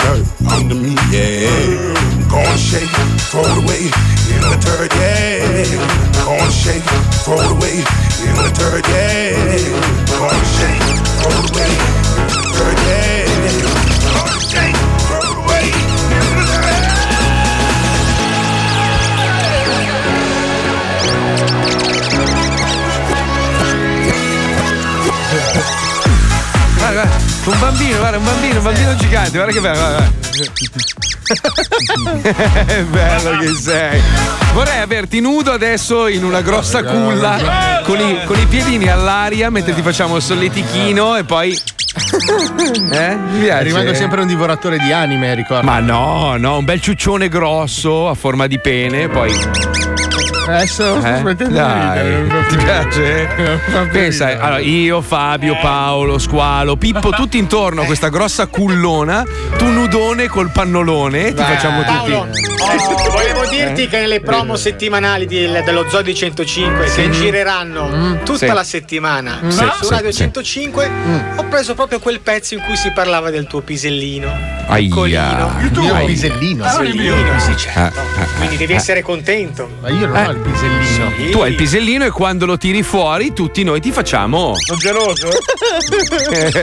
Dirt under me, yeah. Gonna shake, throw the weight in the dirt, yeah. Gonna shake, throw the weight in the dirt, yeah. Gonna shake, throw the weight in the dirt, yeah. Gonna shake, throw the weight in the dirt. Guarda, guarda, un bambino, guarda, un bambino, un bambino gigante, guarda che bello, guarda. È bello che sei. Vorrei averti nudo adesso in una grossa culla con i, con i piedini all'aria mentre ti facciamo il solletichino e poi. Eh? Mi piace? Rimango sempre un divoratore di anime, ricordo. Ma no, no, un bel ciuccione grosso a forma di pene, poi. Adesso Eh? Dai, ridere. ti piace? Pensa, allora, io, Fabio, Paolo, Squalo, Pippo, tutti intorno a questa grossa cullona, tu nudone col pannolone, ti facciamo Paolo, tutti. oh, volevo dirti Eh? che nelle promo settimanali di- dello Zodi 105 che gireranno tutta Sì. la settimana Mm. su Sì, Radio sì. 105 ho preso proprio quel pezzo in cui si parlava del tuo pisellino. Aia. Il tuo pisellino, Ah, pisellino, sì, certo. Ah, ah, ah, Quindi devi ah. essere contento. Ma io non Eh. ho il pisellino. Tu hai il pisellino e quando lo tiri fuori tutti noi ti facciamo. Sono geloso?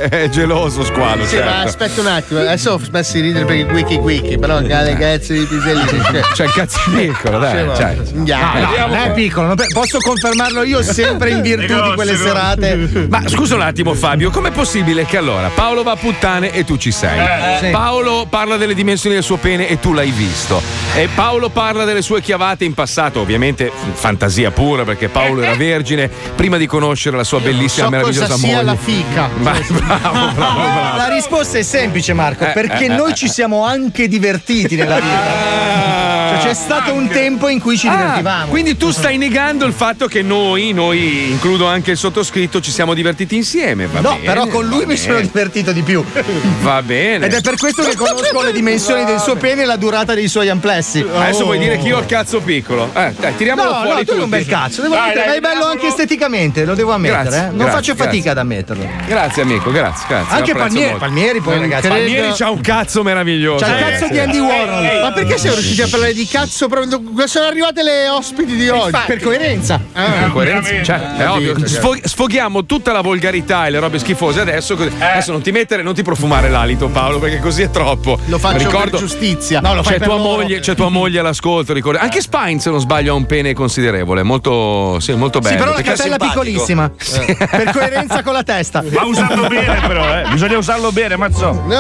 È geloso squalo, Sì, ma certo. aspetta un attimo, adesso ho smesso di ridere per il wiki wiki, però cade cazzo di pisellini. Cioè, il cazzo piccolo, dai. Sì, cioè. Andiamo. No, no, non è piccolo, non pe- posso confermarlo io sempre in virtù di quelle serate. Ma scusa un attimo, Fabio, com'è possibile che allora Paolo va a puttane e tu ci sei? Eh, sì. Paolo parla delle dimensioni del suo pene e tu l'hai visto. E Paolo parla delle sue chiavate in passato, ovviamente f- fantasia pura, perché Paolo era vergine prima di conoscere la sua bellissima, so meravigliosa cosa sia moglie. la fica. Ma- bravo, bravo, bravo. La risposta è semplice, Marco, Eh, perché eh, noi eh, ci siamo anche divertiti nella vita. Cioè, c'è stato un tempo in cui ci Ah, divertivamo. quindi tu stai negando il fatto che noi, noi, includo anche il sottoscritto, ci siamo divertiti insieme. Va no, bene, però con lui mi sono divertito di più. Va bene. Ed è per questo che conosco le dimensioni del suo pene e la durata dei suoi amplessi. Adesso vuoi dire che io ho il cazzo piccolo? Eh, dai, tiriamolo No, fuori. no, tu hai un bel cazzo, devo Dai, ammettere, dai, è bello anche esteticamente, lo devo ammettere. Grazie, eh. Non grazie, faccio fatica grazie. ad ammetterlo. Grazie amico, grazie, grazie. Anche Palmieri, molto. Palmieri poi, ragazzi. Palmieri c'ha un cazzo meraviglioso. C'ha il Eh, cazzo sì. di Andy Warhol. Ma perché siamo riusciti a parlare di cazzo? proprio- Sono arrivate le ospiti di oggi. Per coerenza. Per coerenza, cioè, è ovvio. Sfo- sfoghiamo tutta la volgarità e le robe schifose adesso. così- Adesso non ti mettere, non ti profumare l'alito, Paolo, perché così è troppo. Lo faccio Ricordo, per giustizia. No, lo fai C'è per tua, loro. moglie, c'è tua moglie all'ascolto, ricordo. Anche Spine, se non sbaglio, ha un pene considerevole, molto, sì, molto bello. Sì, però la perché è piccolissima. Per coerenza con la testa. Ma usarlo bene, però, eh. Bisogna usarlo bene, mazzo. No,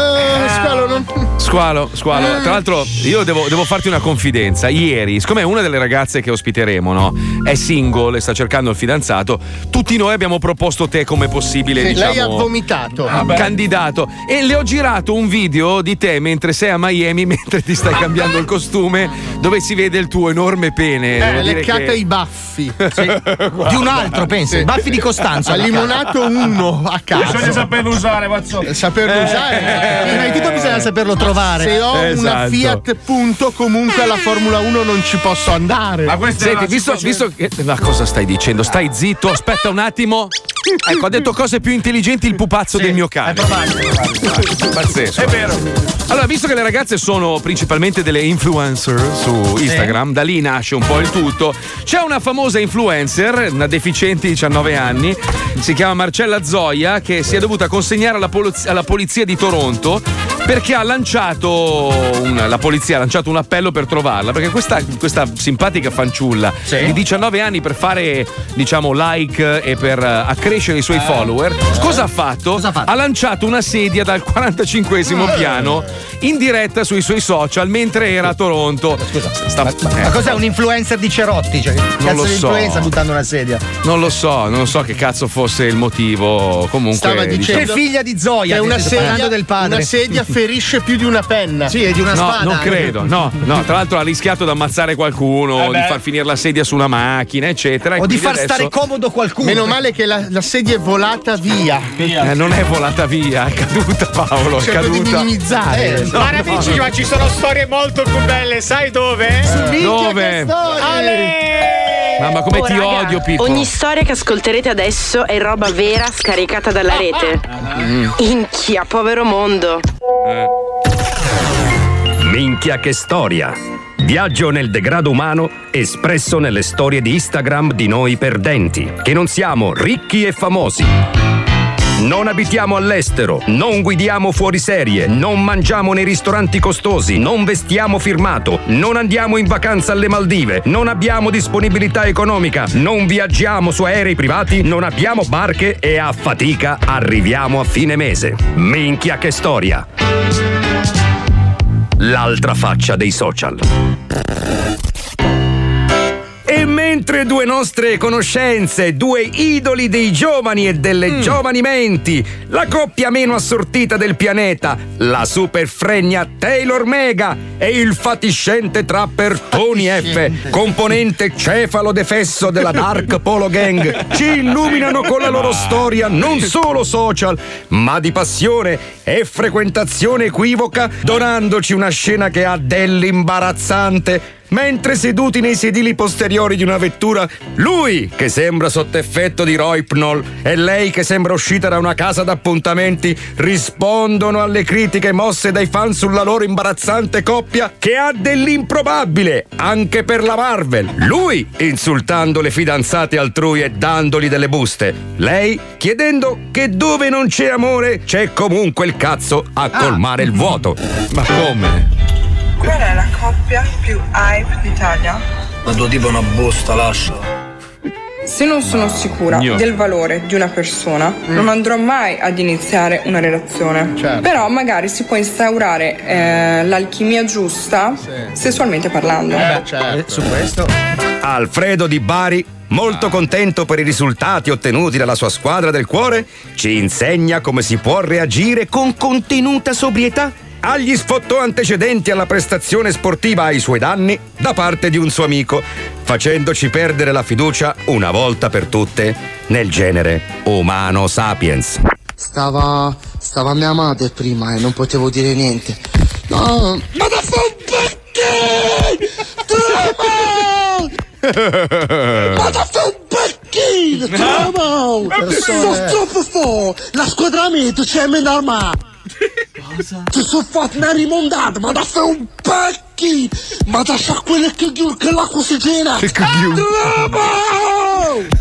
squalo, non. Squalo, squalo. Tra l'altro, io devo, devo farti una confidenza. Ieri, siccome una delle ragazze che ospiteremo no, è single e sta cercando il fidanzato, tutti noi abbiamo proposto te come possibile Sì, diciamo, lei ha vomitato. candidato. E le ho girato un video di te mentre sei a Miami, mentre ti stai cambiando il costume, dove si vede il tuo enorme pene. Eh, dire leccate che- i baffi. Di un altro, pensa. I baffi di Costanza. Ha limonato uno a Bisogna caso. saperlo usare, mazzo. Saperlo usare. Prima di tutto bisogna saperlo trovare. Se ho una Esatto. Fiat punto, comunque alla Formula 1 non ci posso andare. Ma questa è Senti, visto, visto che. Ma cosa stai dicendo? Stai zitto, aspetta un attimo. Ecco, ha detto cose più intelligenti il pupazzo del mio cane. Pazzesco. È vero. Allora, visto che le ragazze sono principalmente delle influencer su Instagram, da lì nasce un po' il tutto. C'è una famosa influencer, una deficiente di 19 anni, si chiama Marcella Zoia, che si è dovuta consegnare alla, poliz- alla polizia di Toronto perché ha lanciato un- la polizia ha lanciato un appello per trovarla perché questa, questa simpatica fanciulla di 19 anni per fare diciamo like e per eh, accrescere i suoi follower cosa ha fatto? ha lanciato una sedia dal 45 piano in diretta sui suoi social mentre era a Toronto Sta- eh, Ma cos'è un influencer di Cerotti? Cioè, cazzo lo di so. influenza buttando una sedia. non lo so non so che cazzo fosse il motivo comunque Stava diciamo- dicendo Che figlia di Zoia, che una sedia, del padre. una sedia ferisce più di una penna. Sì, è di una no, spada. non credo, no, no. Tra l'altro ha rischiato di ammazzare qualcuno, Eh di far finire la sedia su una macchina, eccetera. e O di far adesso- stare comodo qualcuno. Meno male che la, la sedia è volata via. Eh, non è volata via, è caduta Paolo, è Cerco di caduta. minimizzare. Eh, no, Cari amici, ma ci sono storie molto più belle, sai dove? Dove? Ale! Mamma, come Oh, ti raga, odio, Pippo. Ogni storia che ascolterete adesso è roba vera scaricata dalla rete. Inchia, povero mondo. Minchia che storia! Viaggio nel degrado umano espresso nelle storie di Instagram di noi perdenti, che non siamo ricchi e famosi. Non abitiamo all'estero, non guidiamo fuori serie, non mangiamo nei ristoranti costosi, non vestiamo firmato, non andiamo in vacanza alle Maldive, non abbiamo disponibilità economica, non viaggiamo su aerei privati, non abbiamo barche e a fatica arriviamo a fine mese. Minchia che storia! L'altra faccia dei social. Mentre due nostre conoscenze, due idoli dei giovani e delle giovani menti, la coppia meno assortita del pianeta, la super fregna Taylor Mega e il fatiscente trapper Tony F, componente cefalo defesso della Dark Polo Gang, ci illuminano con la loro storia non solo social, ma di passione e frequentazione equivoca, donandoci una scena che ha dell'imbarazzante. Mentre seduti nei sedili posteriori di una vettura, lui che sembra sotto effetto di Roipnol e lei che sembra uscita da una casa d'appuntamenti rispondono alle critiche mosse dai fan sulla loro imbarazzante coppia che ha dell'improbabile anche per la Marvel. Lui insultando le fidanzate altrui e dandogli delle buste. Lei chiedendo che dove non c'è amore c'è comunque il cazzo a colmare il vuoto. Ma come? Qual è la coppia più hype d'Italia? Ma tuo tipo una busta, lascia. Se non sono sicura Io. del valore di una persona, non andrò mai ad iniziare una relazione. Certo. Però magari si può instaurare eh, l'alchimia giusta, sessualmente parlando. Eh, Su questo. Alfredo Di Bari, molto contento per i risultati ottenuti dalla sua squadra del cuore, ci insegna come si può reagire con contenuta sobrietà agli sfottò antecedenti alla prestazione sportiva ai suoi danni da parte di un suo amico, facendoci perdere la fiducia una volta per tutte nel genere umano sapiens. Stava. stava mia madre prima e non potevo dire niente. No, ma da fa un perché! Trema! Ma da fa un perché! Trema! persone- Sto troppo fo! La squadra mia c'è meno armata! Ti sono fatto una rimondata, ma da fa un perché! Ma da sa quelle che che l'acqua si! Che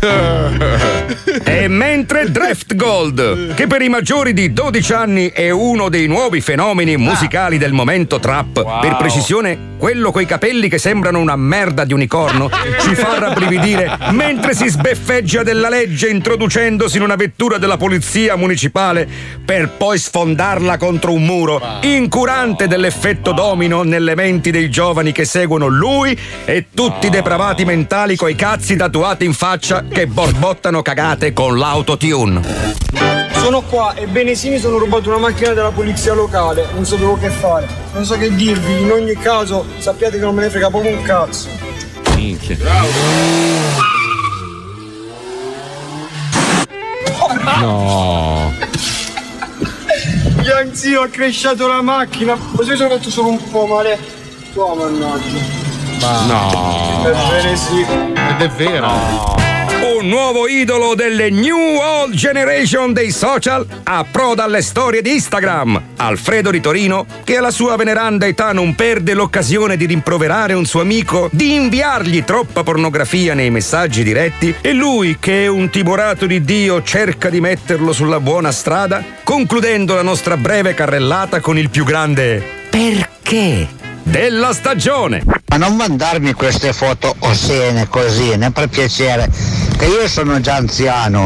E mentre Draft Gold, che per i maggiori di 12 anni è uno dei nuovi fenomeni musicali del momento trap, per precisione quello coi capelli che sembrano una merda di unicorno, ci fa rabbrividire mentre si sbeffeggia della legge introducendosi in una vettura della polizia municipale per poi sfondarla contro un muro, incurante dell'effetto domino nelle menti dei giovani che seguono lui e tutti i depravati mentali coi cazzi tatuati in faccia che borbottano cagate con l'autotune. Sono qua e Benesi mi sono rubato una macchina della polizia locale, non sapevo che fare. Non so che dirvi, in ogni caso sappiate che non me ne frega proprio un cazzo. Minchia. No. Young zio ha cresciato la macchina, così mi sono fatto solo un po' male. Oh mannaggia. No. Ebbene sì. Ed è vero. Un nuovo idolo delle New Old Generation dei social approda alle storie di Instagram. Alfredo di Torino, che alla sua veneranda età non perde l'occasione di rimproverare un suo amico, di inviargli troppa pornografia nei messaggi diretti, e lui, che è un timorato di Dio, cerca di metterlo sulla buona strada, concludendo la nostra breve carrellata con il più grande perché della stagione. Ma non mandarmi queste foto oscene così, né per piacere, che io sono già anziano.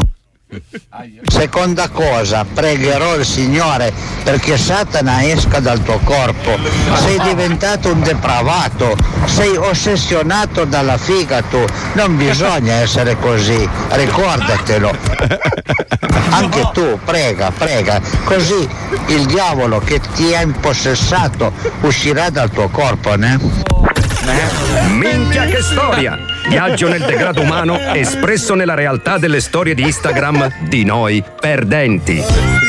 Seconda cosa, pregherò il Signore perché Satana esca dal tuo corpo. Sei diventato un depravato, sei ossessionato dalla figa tu. Non bisogna essere così, ricordatelo. Anche tu, prega, prega, così il diavolo che ti ha impossessato uscirà dal tuo corpo, ne? Minchia che storia! Viaggio nel degrado umano espresso nella realtà delle storie di Instagram di noi perdenti.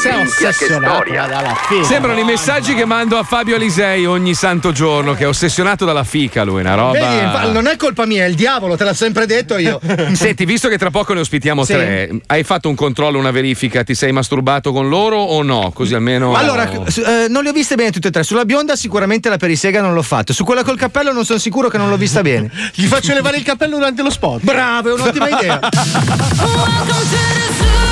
Sei Minchia, che storia. dalla figa. Sembrano i messaggi che mando a Fabio Alisei ogni santo giorno, che è ossessionato dalla fica lui, una roba. Vedi, non è colpa mia, è il diavolo, te l'ha sempre detto io. Senti, visto che tra poco ne ospitiamo Sì. tre, hai fatto un controllo, una verifica? Ti sei masturbato con loro o no? Così almeno. Allora, eh, non le ho viste bene tutte e tre. Sulla bionda sicuramente la perisega non l'ho fatto. Su quella col cappello non sono sicuro che non l'ho vista bene. Gli faccio levare il cappello durante lo spot. Bravo, è un'ottima idea.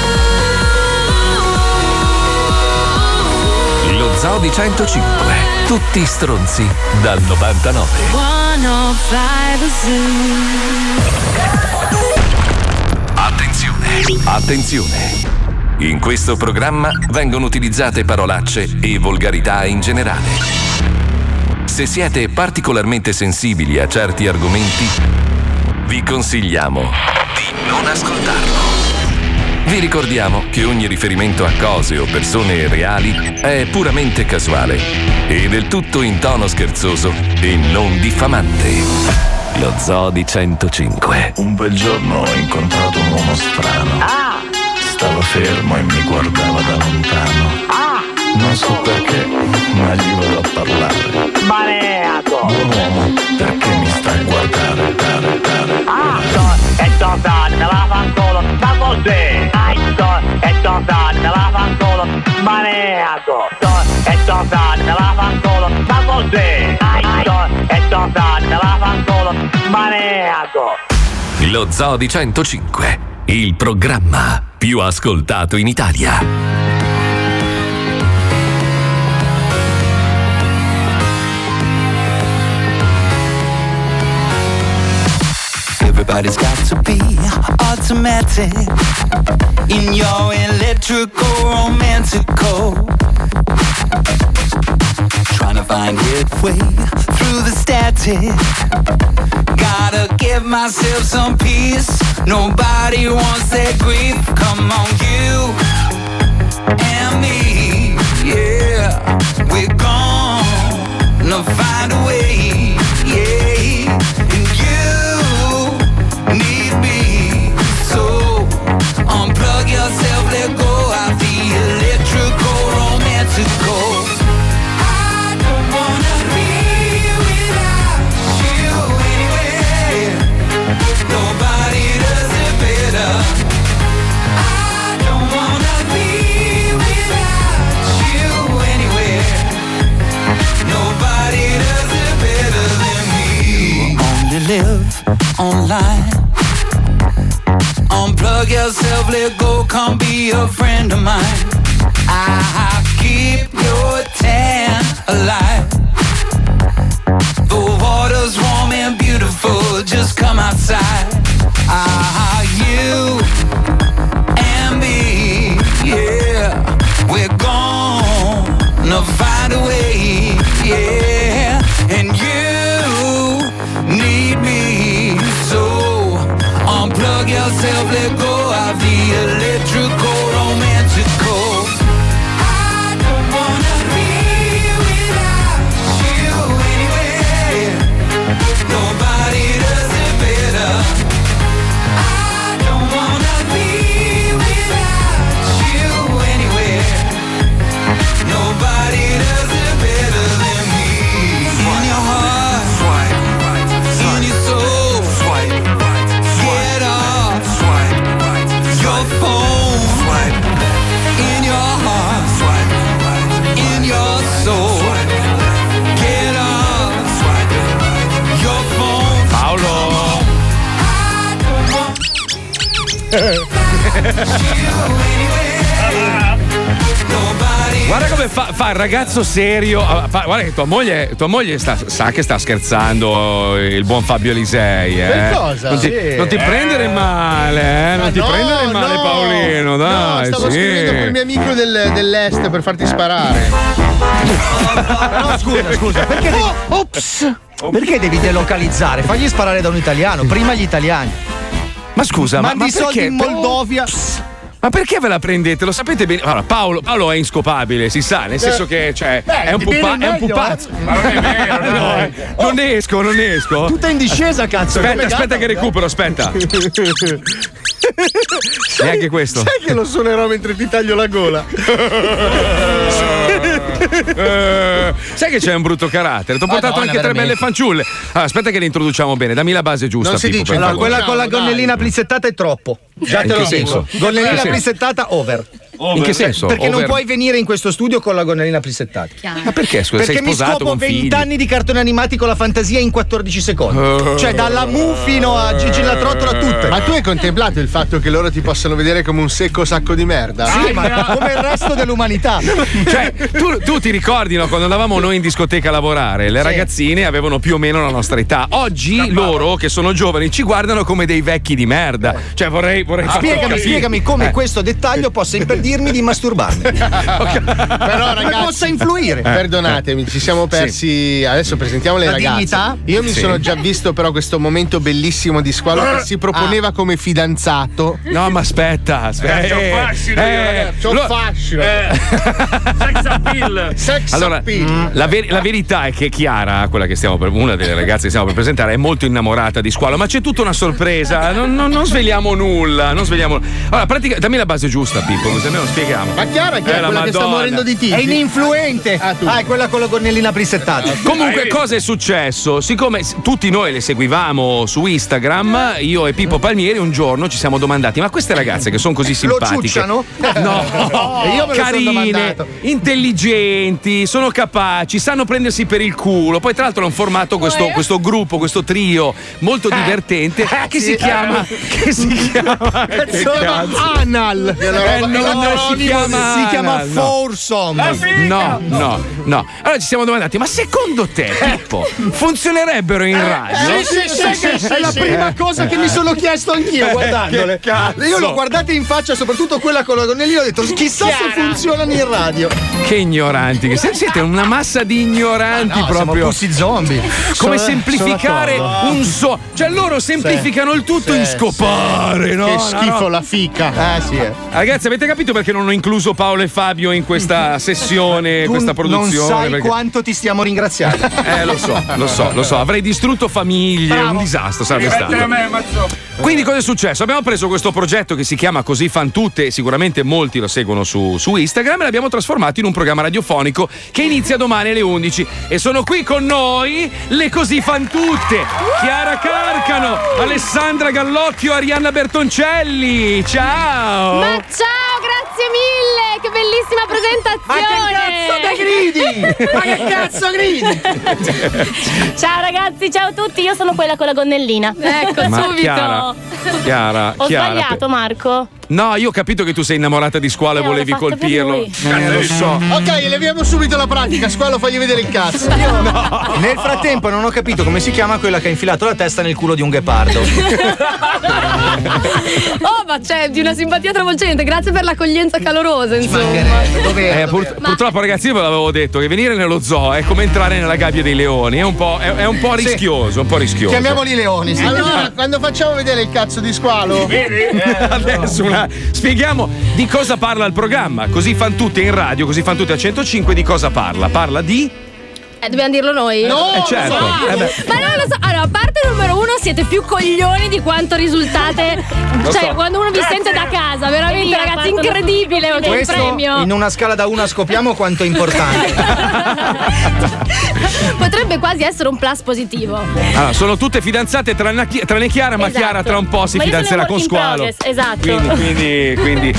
Lo Zoo di 105. Tutti stronzi dal 99. 105 Attenzione, attenzione. In questo programma vengono utilizzate parolacce e volgarità in generale. Se siete particolarmente sensibili a certi argomenti, vi consigliamo di non ascoltarlo. Vi ricordiamo che ogni riferimento a cose o persone reali è puramente casuale e del tutto in tono scherzoso e non diffamante. Lo Zoo di 105. Un bel giorno ho incontrato un uomo strano. Stava fermo e mi guardava da lontano. Non so perché, ma gli vado a parlare. Maneato! Buon uomo, perché mi stai a guardare, dare, dare, Ah, so, e tornare, me la fanculo, da così! Ai, so, e tornare, me la fanculo, maneato! So, e tornare, me la fanculo! Ai, so, e tornare, me la fanculo, maneato! Lo Zoo di 105, il programma più ascoltato in Italia. Everybody's got to be automatic in your electrical romantical. Trying to find headway through the static. Gotta give myself some peace. Nobody wants that grief. Come on, you and me. Yeah, we're gonna find a way. Yeah, online. Unplug yourself, let go, come be a friend of mine. I keep your tan alive. Guarda come fa, fa il ragazzo serio. Ah, fa- guarda che tua moglie, tua moglie sta- sa che sta scherzando il buon Fabio Elisei. Eh? Cosa? Non ti, Sì. non ti Eh. prendere male, eh? Non Ma ti no, prendere male, no. Paolino. Dai, no, stavo sì. scrivendo quel mio amico del- dell'est per farti sparare. Però scusa, scusa, perché devi, ops, perché devi delocalizzare? Fagli sparare da un italiano, prima gli italiani. Ma scusa, ma, Mandi ma i soldi perché? in Moldovia. Ma Ma perché ve la prendete? Lo sapete bene. Allora, Paolo, Paolo è inscopabile, si sa, nel senso che cioè, Beh, è un, pupa- è un pupazzo. eh. Ma non è vero, No, dai. non ne esco, non esco. Tutta in discesa, cazzo. Aspetta, aspetta gatta. che recupero, aspetta. Neanche questo. Sai che lo suonerò mentre ti taglio la gola? Eh, sai che c'è un brutto carattere? Ti ho portato Madonna, anche tre veramente. belle fanciulle. Allora, aspetta che le introduciamo bene. Dammi la base giusta. Non si Pippo, dice, per allora, quella con la gonnellina plissettata è troppo. Già In te lo dico. Gonnellina plissettata over. In che senso? Perché non Over? puoi venire in questo studio con la gonnellina plissettata. Ma perché? Scusa, Perché sei mi sposato scopo con 20 figli? anni di cartoni animati con la fantasia in 14 secondi. Oh. Cioè dalla Mu fino a Gigi la trottola tutte. Ma tu hai contemplato il fatto che loro ti possano vedere come un secco sacco di merda? Sì, ma come il resto dell'umanità. Cioè, tu, tu ti ricordi no, quando andavamo noi in discoteca a lavorare, le ragazzine avevano più o meno la nostra età. Oggi loro, che sono giovani, ci guardano come dei vecchi di merda. Cioè, vorrei. vorrei Spiegami, spiegami come Eh. questo dettaglio possa impedirmi di masturbarmi. Però Come ragazzi, possa influire. Perdonatemi, ci siamo persi. Adesso presentiamo le La ragazze. dignità? Io mi Sì. sono già visto però questo momento bellissimo di squalo che si proponeva come fidanzato. No, ma aspetta, aspetta. Eh, c'ho fascino io, ragazzi, c'ho lo- fascino. Sex appeal. Sex Allora, appeal. la, ver- la verità è che Chiara, quella che stiamo per, una delle ragazze che stiamo per presentare, è molto innamorata di Squalo, ma c'è tutta una sorpresa. Non, non- non sveliamo nulla. Non sveliamo. Allora, pratica- dammi la base giusta, Pippo, almeno spieghiamo. Ma Chiara che Eh, è la quella che sta Madonna. morendo di titi? È ininfluente. Ah. Ah, è quella con la gonnellina plissettata. Comunque, cosa è successo? Siccome tutti noi le seguivamo su Instagram, io e Pippo Palmieri un giorno ci siamo domandati: ma queste ragazze che sono così Lo simpatiche? ciucciano? No, io me lo sono carine, intelligenti, sono capaci, sanno prendersi per il culo. Poi, tra l'altro, hanno formato questo, questo gruppo, questo trio molto divertente che si chiama. Che si chiama. che Si chiama cazzo? Anal. Eh, no, non si chiama, si chiama no. foursome. No, no, no. Allora ci siamo domandati, ma secondo te, Pippo, funzionerebbero in radio? Sì, sì, sì, sì, sì, è la sì. prima cosa che mi sono chiesto anch'io Eh, guardandole. Io l'ho guardata in faccia, soprattutto quella con la gonnellina, ho detto chissà se funzionano in radio. Che ignoranti, che se- siete una massa di ignoranti No, siamo proprio. pussy zombie. Come Sono- semplificare un so. Cioè loro semplificano il tutto in scopare, no? Che No, schifo no. la fica. Eh sì, eh. Ragazzi, avete capito perché non ho incluso Paolo e Fabio in questa sessione, Tu questa non produzione? sai Perché- quanto ti stiamo ringraziando. Eh, lo so, lo so, lo so. Avrei distrutto famiglie, un disastro sarebbe stato. A me. Quindi cosa è successo? Abbiamo preso questo progetto che si chiama Così fan tutte, sicuramente molti lo seguono su, su Instagram e l'abbiamo trasformato in un programma radiofonico che inizia domani alle 11 e sono qui con noi le Così fan tutte, Chiara Carcano, Alessandra Gallocchio, Arianna Bertoncelli. Ciao! Ma ciao, grazie mille! Che bellissima presentazione! Ma che cazzo gridi? Ciao ragazzi, ciao a tutti, io sono quella con la gonnellina. Ecco, Ma subito. Chiara, Chiara, Ho Chiara, sbagliato, Marco. No, io ho capito che tu sei innamorata di squalo e Eh, volevi colpirlo. lui. Eh, lo so. Ok, leviamo subito la pratica. Squalo, fagli vedere il cazzo. Io nel frattempo non ho capito come si chiama quella che ha infilato la testa nel culo di un ghepardo. Oh, ma c'è di una simpatia travolgente, grazie per l'accoglienza calorosa, insomma. Eh, pur- purtroppo, ragazzi, io ve l'avevo detto che venire nello zoo è come entrare nella gabbia dei leoni. È un po', è, è un po' Sì. rischioso, un po' rischioso. Chiamiamoli leoni, sì. Allora, quando facciamo vedere il cazzo di squalo, Adesso una- spieghiamo di cosa parla il programma. Così fan tutte in radio, così fan tutte a 105 di cosa parla. Parla di. Eh, dobbiamo dirlo noi? No, Eh, certo. so. Eh, beh. Ma non lo so. Allora, a parte numero uno, siete più coglioni di quanto risultate. Lo cioè, so. quando uno vi sente da casa, veramente, Via, ragazzi, incredibile il Questo premio. in una scala da 1 a scopriamo quanto è importante. Potrebbe quasi essere un plus positivo. Allora, sono tutte fidanzate tranne, Chi- tranne Chiara, ma Esatto. Chiara tra un po' si Ma io fidanzerà con Squalo. progress, esatto. Quindi, quindi, quindi.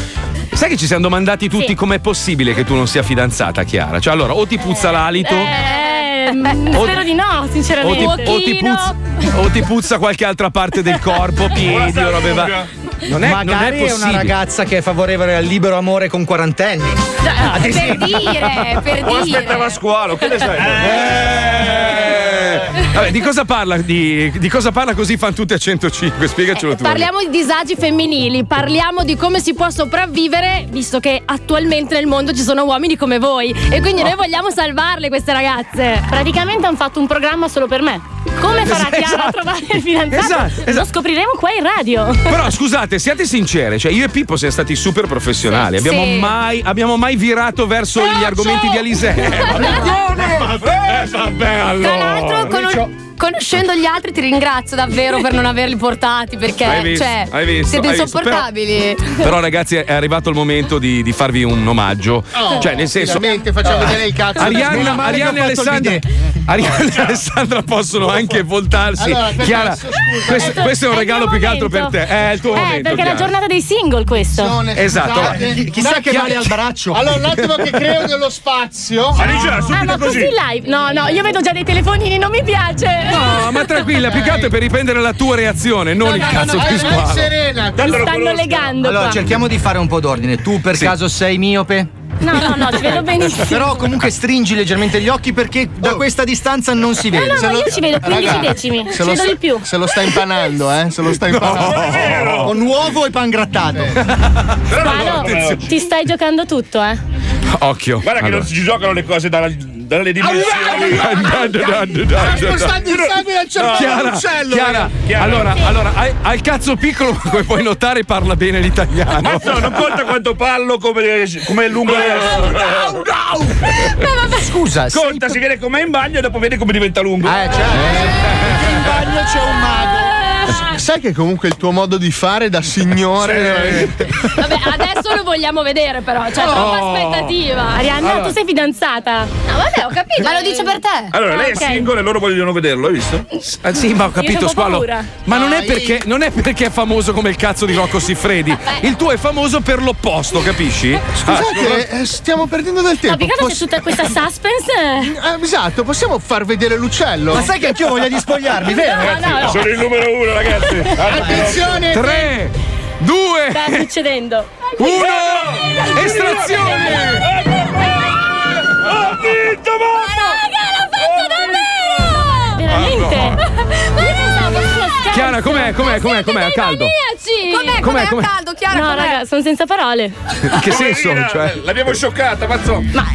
Sai che ci siamo domandati tutti Sì. com'è possibile che tu non sia fidanzata, Chiara? Cioè, allora, o ti puzza l'alito. Eh, mm, O- spero di no, O ti, sinceramente. o, ti puzza, o ti puzza qualche altra parte del corpo, piedi o robe va- Non è, non è Magari è, una ragazza che è favorevole al libero amore con quarantenni. Ah, per dire, per O dire. aspettava squalo, che ne sai? Eh. Vabbè, di cosa parla? Di, di cosa parla così fan tutti a 105? Spiegacelo tu. Parliamo di disagi femminili, parliamo di come si può sopravvivere, visto che attualmente nel mondo ci sono uomini come voi. E quindi noi vogliamo salvarle queste ragazze. Praticamente hanno fatto un programma solo per me. Come farà Esatto. Chiara a trovare il fidanzato? Esatto, Lo esatto. scopriremo qua in radio. Però scusate, siate sincere, cioè io e Pippo siamo stati super professionali. Sì. Abbiamo, Sì. Mai, abbiamo mai virato verso gli argomenti di Alisei. Eh, vabbè, allora. Tra l'altro, ょ conoscendo gli altri, ti ringrazio davvero per non averli portati perché Hai visto, cioè, hai visto, siete hai visto. insopportabili. Però ragazzi è arrivato il momento di, di farvi un omaggio. Oh, cioè nel senso... finalmente facciamo vedere il cazzo. Arianna, Arianna e Alessandra, Arianna e Alessandra possono anche voltarsi. Allora, Chiara, questo, È- questo è un regalo più che altro per te. È il tuo Eh, momento. perché è la Chiara. giornata dei single questo. Esatto. Scusate, Chi- chissà che male al braccio. Allora, un attimo che creo dello spazio. Ah, ma così live? No, no, io vedo già dei telefonini, non mi piace. No, ma tranquilla, più che altro è per riprendere la tua reazione, non il cazzo più squalo. serena. Mi stanno legando Allora, qua. cerchiamo di fare un po' d'ordine. Tu per caso sei miope? No, no, no, ti vedo benissimo. Però comunque stringi leggermente gli occhi perché da questa distanza non si No, vede. no, no, io ci vedo 15 decimi. Se Ci lo, vedo sta- di più. se lo sta impanando, eh? Se lo sta impanando. Con uovo e pan grattato. Squalo, ti stai giocando tutto, eh? Occhio. Guarda che Allora. non si giocano le cose dalla- dalle dimensioni. Sta spostando il sangue dal cervello Chiara, all'uccello. Chiara, Chiara. allora, allora il cazzo piccolo, ma come puoi notare parla bene l'italiano. Mazzo, non conta quanto pallo come, come è lungo adesso. Scusa, sei- Conta, si viene come in bagno e dopo vedi come diventa lungo. Eh, certo. Perché in bagno c'è un mago. Sai che comunque il tuo modo di fare da signore. Vabbè, adesso lo vogliamo vedere, però. C'è troppa Oh. aspettativa. Arianna, Allora. tu sei fidanzata. No, vabbè, ho capito. Ma lo dice per te. Allora, lei ok. è single e loro vogliono vederlo, hai visto? Ah, sì, ma ho capito, squalo. paura. Ma non è, perché, non è perché è famoso come il cazzo di Rocco Siffredi. Il tuo è famoso per l'opposto, capisci? Ah, Scusate, eh, stiamo perdendo del Ma tempo. altro c'è Poss- tutta questa suspense. Eh, esatto, possiamo far vedere l'uccello? Ma sai che anch'io voglio di spogliarmi, vero? No, no, no. Sono il numero uno, ragazzi. Attenzione! 3, 2, Sta succedendo. 1, estrazione! Ho vinto, Veramente? Ma io pensavo fosse uno scherzo. Chiara, com'è? Com'è? Com'è? Com'è? A caldo? Com'è, Com'è, com'è, com'è? a caldo, Chiara? No, com'è? raga, sono senza parole. In che senso? Cioè, L'abbiamo scioccata, mazzo. Ma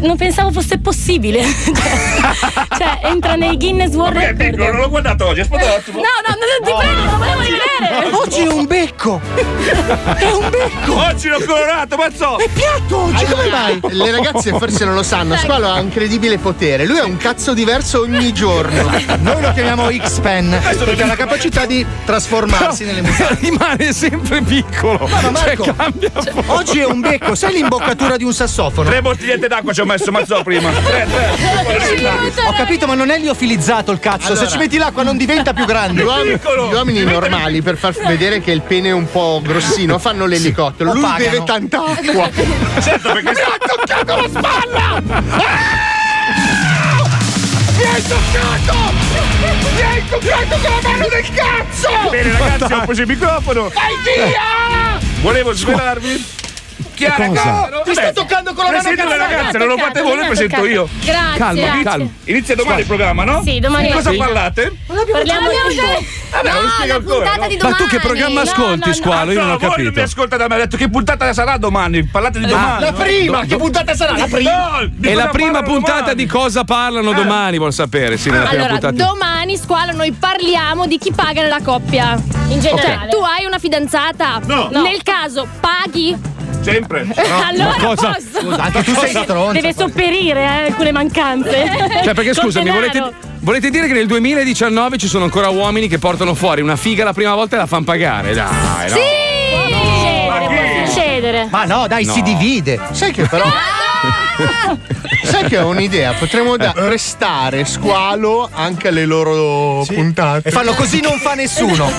non pensavo fosse possibile. cioè, entra nei Guinness World Ma è piccolo, non Record. l'ho guardato oggi, aspetta un attimo. No, no, no, ti prego, non volevo rivedere. Oggi è un becco. È un becco. Oggi l'ho colorato, mazzo. È piatto oggi, come mai? Le ragazze forse non lo sanno, Squalo ha un incredibile potere. Lui ha un cazzo diverso ogni giorno. Noi lo chiamiamo X-Pen perché ha la capacità di trasformarsi nelle mutande. rimane sempre piccolo. ma Marco, cioè, cambia Oggi è un becco, sai l'imboccatura di un sassofono? Tre bottigliette d'acqua ci ho messo, mazzo, prima. Tre, tre. Ho capito, ma non è liofilizzato il cazzo. Allora. Se ci metti l'acqua non diventa più Gli grande. uomini, gli uomini normali per far vedere che il pene è un po' grossino fanno l'elicottero. Lo Lui pagano. beve tanta acqua. Certo, perché Mi ha toccato la spalla! Ah! Mi hai toccato! Mi hai toccato con la mano del cazzo! Bene, ragazzi, ho preso il microfono. Vai via! Volevo svelarvi. Chiara, Cosa? Ti sto toccando con la mano Presento le ragazze, non lo fate voi, le presento io. Grazie. Calma, calma. Inizia domani il programma, no? Sì, domani Di cosa parlate? Parliamo di lo ancora. puntata no? di Ma domani. tu che programma No, ascolti, no, no. squalo? Io non ho No, voi non mi capito. ascoltate, mi ha detto che puntata sarà domani. Parlate di domani. La prima, che puntata sarà? La prima. No, E cosa la prima puntata domani? di cosa parlano domani, vuol sapere? Sì, nella prima Allora, puntata. domani, squalo, noi parliamo di chi paga nella coppia. In generale. Tu hai una fidanzata? No. Nel caso, paghi? Sempre. allora cosa? posso. Scusa, anche tu sei stronzo. Deve sopperire eh, alcune mancanze. Cioè, perché Con scusami, denaro. volete, volete dire che nel 2019 ci sono ancora uomini che portano fuori una figa la prima volta e la fanno pagare? Dai, no. Può succedere, può succedere. Ma no, dai, No. si divide. Sai che però. Sai che ho un'idea, potremmo da- prestare squalo anche alle loro puntate. E fanno così non fa nessuno.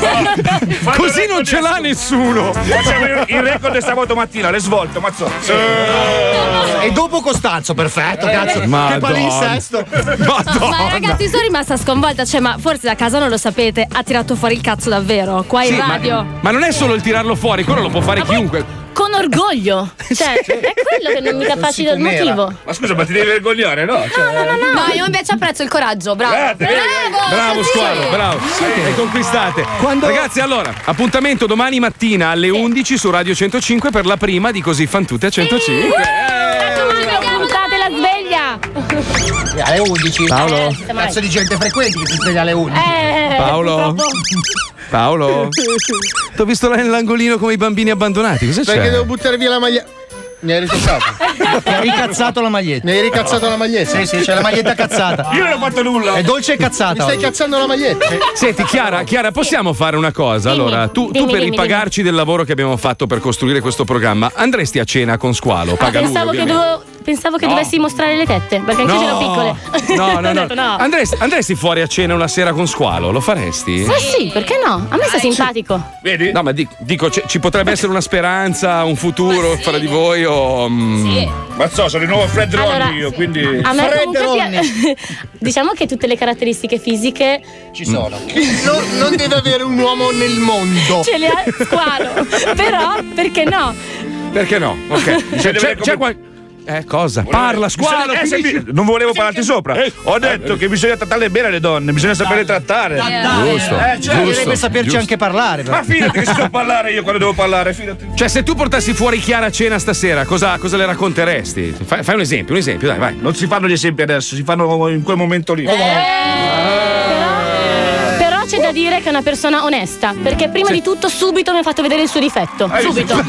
Così non ce l'ha nessuno. Facciamo il- il record di stavolta mattina, le svolto, mazzo. E dopo Costanzo, perfetto, cazzo. Che Madonna. palinsesto. Ma ragazzi, sono rimasta sconvolta. Cioè, ma forse da casa non lo sapete. Ha tirato fuori il cazzo davvero. Qua in Sì, ma- radio. Ma, non è solo il tirarlo fuori, quello lo può fare chiunque. Con orgoglio. Cioè, è quello che non mi capacito il motivo. Ma scusa, ma ti devi vergognare, no? Cioè, No, io invece apprezzo il coraggio, bravo. Grazie, bravo, Bravo sì. squalo, bravo. Le conquistate. Ragazzi, allora, appuntamento domani mattina alle 11 su Radio 105 per la prima di Così fan tutte a 105. Puntate la sveglia. Alle 11. Paolo? Eh, Cazzo di gente frequenti che si sveglia alle 11. Eh, Paolo? purtroppo- Paolo? Ti ho visto là nell'angolino come i bambini abbandonati. Cosa c'è? Perché devo buttare via la maglia. Mi hai ritoccato. Mi hai ricazzato la maglietta. Mi hai ricazzato la maglietta? Sì, sì, c'è la maglietta cazzata. Io non ho fatto nulla. È dolce e cazzata. Mi stai oggi. cazzando la maglietta? Senti, Chiara, Chiara, possiamo fare una cosa? Allora, tu, tu dimmi, per dimmi, ripagarci del lavoro che abbiamo fatto per costruire questo programma, andresti a cena con Squalo? Ah, Paga lui, pensavo, che ovviamente. dovevo- pensavo che No. dovessi mostrare le tette, perché anche io ero piccole. No, no, no. no. Andresti, andresti fuori a cena una sera con Squalo? Lo faresti? Ma sì, perché no? A me sta simpatico. Vedi? No, ma di- dico, ci potrebbe essere una speranza, un futuro fra di voi o. mm, Ma so, sono il nuovo Fred Allora, Ronnie io, quindi. A me Fred Ronnie. pia- diciamo che tutte le caratteristiche fisiche Ci sono. Non, non deve avere un uomo nel mondo. ce le ha squalo. Però, perché no? Perché no? Ok. C'è, c'è, c'è qual- Eh, cosa? Parla, Squalo! Bisogna- eh, mi- non volevo parlarti sopra. Ho detto che bisogna trattarle bene le donne, bisogna saperle trattare. Giusto, Eh, certo. Dovrebbe saperci giusto. anche parlare. però. Ma fidati che si so parlare io quando devo parlare, fidati. Cioè, se tu portassi fuori Chiara a cena stasera, cosa, cosa le racconteresti? Fai, fai un esempio, un esempio, dai, vai. Non si fanno gli esempi adesso, si fanno in quel momento lì. Però c'è da dire che è una persona onesta. Perché prima di tutto subito mi ha fatto vedere il suo difetto. Subito.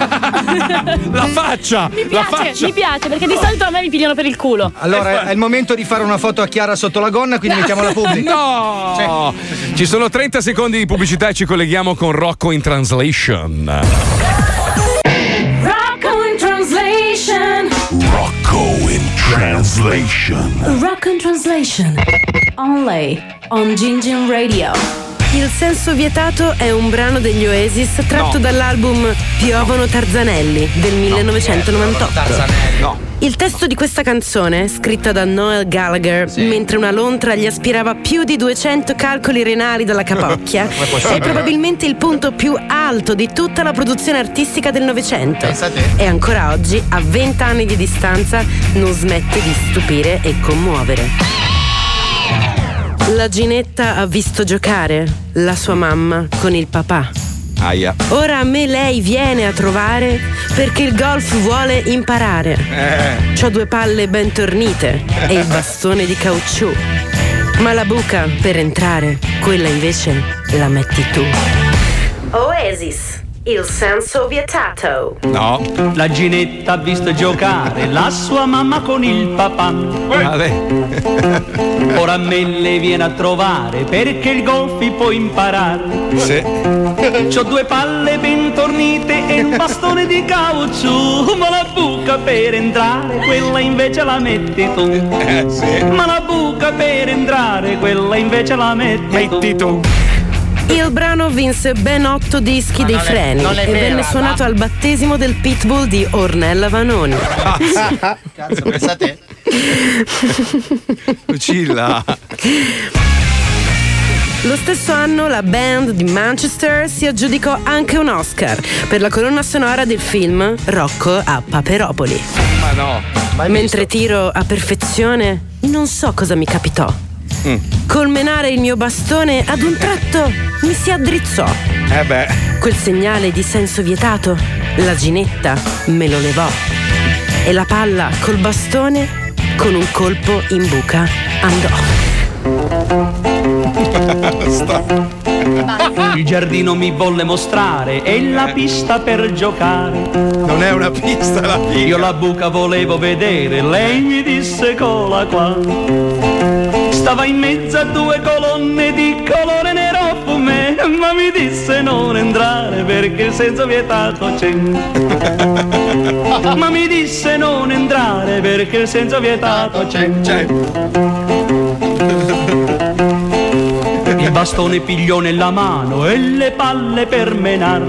La faccia! Mi La piace, faccia! mi piace, perché di solito a me mi pigliano per il culo. Allora, è il momento di fare una foto a Chiara sotto la gonna, quindi mettiamola pubblica. No! Ci sono 30 secondi di pubblicità e ci colleghiamo con Rocco in translation. Rocco in translation. Rocco in translation. Rock in translation. Only on Gingin Radio. Il senso vietato è un brano degli Oasis tratto dall'album Piovono Tarzanelli del 1998. Il testo di questa canzone, scritta da Noel Gallagher mentre una lontra gli aspirava più di 200 calcoli renali dalla capocchia, è probabilmente il punto più alto di tutta la produzione artistica del Novecento. E ancora oggi, a 20 anni di distanza, non smette di stupire e commuovere. La Ginetta ha visto giocare la sua mamma con il papà. Aia. Ora a me lei viene a trovare perché il golf vuole imparare. Eh. C'ho due palle ben tornite e il bastone di caucciù. Ma la buca per entrare, quella invece la metti tu. Oasis, il senso vietato. No. La Ginetta ha visto giocare la sua mamma con il papà. Ora a me le viene a trovare perché il golf può imparare. Sì. C'ho due palle ben tornite e un bastone di caucciù. Ma la buca per entrare, quella invece la metti tu. Ma la buca per entrare, quella invece la metti, tu. Il brano vinse ben otto dischi dei non è- freni e vero, venne suonato al battesimo del pitbull di Ornella Vanoni. Cazzo, pensa a te. Lucilla. Lo stesso anno la band di Manchester si aggiudicò anche un Oscar per la colonna sonora del film Rocco a Paperopoli. Ma no. Mentre tiro a perfezione, non so cosa mi capitò. Mm. Col menare il mio bastone, ad un tratto mi si addrizzò. Eh beh. Quel segnale di senso vietato, la ginetta me lo levò. E la palla col bastone, con un colpo in buca, andò. Il giardino mi volle mostrare e la pista per giocare. Non è una pista la figa. Io la buca volevo vedere, lei mi disse cola qua. Stava in mezzo a due colonne di colore nero fumé, ma mi disse non entrare perché il senso vietato c'è. ma mi disse non entrare perché il senso vietato c'è. Il bastone pigliò nella mano e le palle per menar.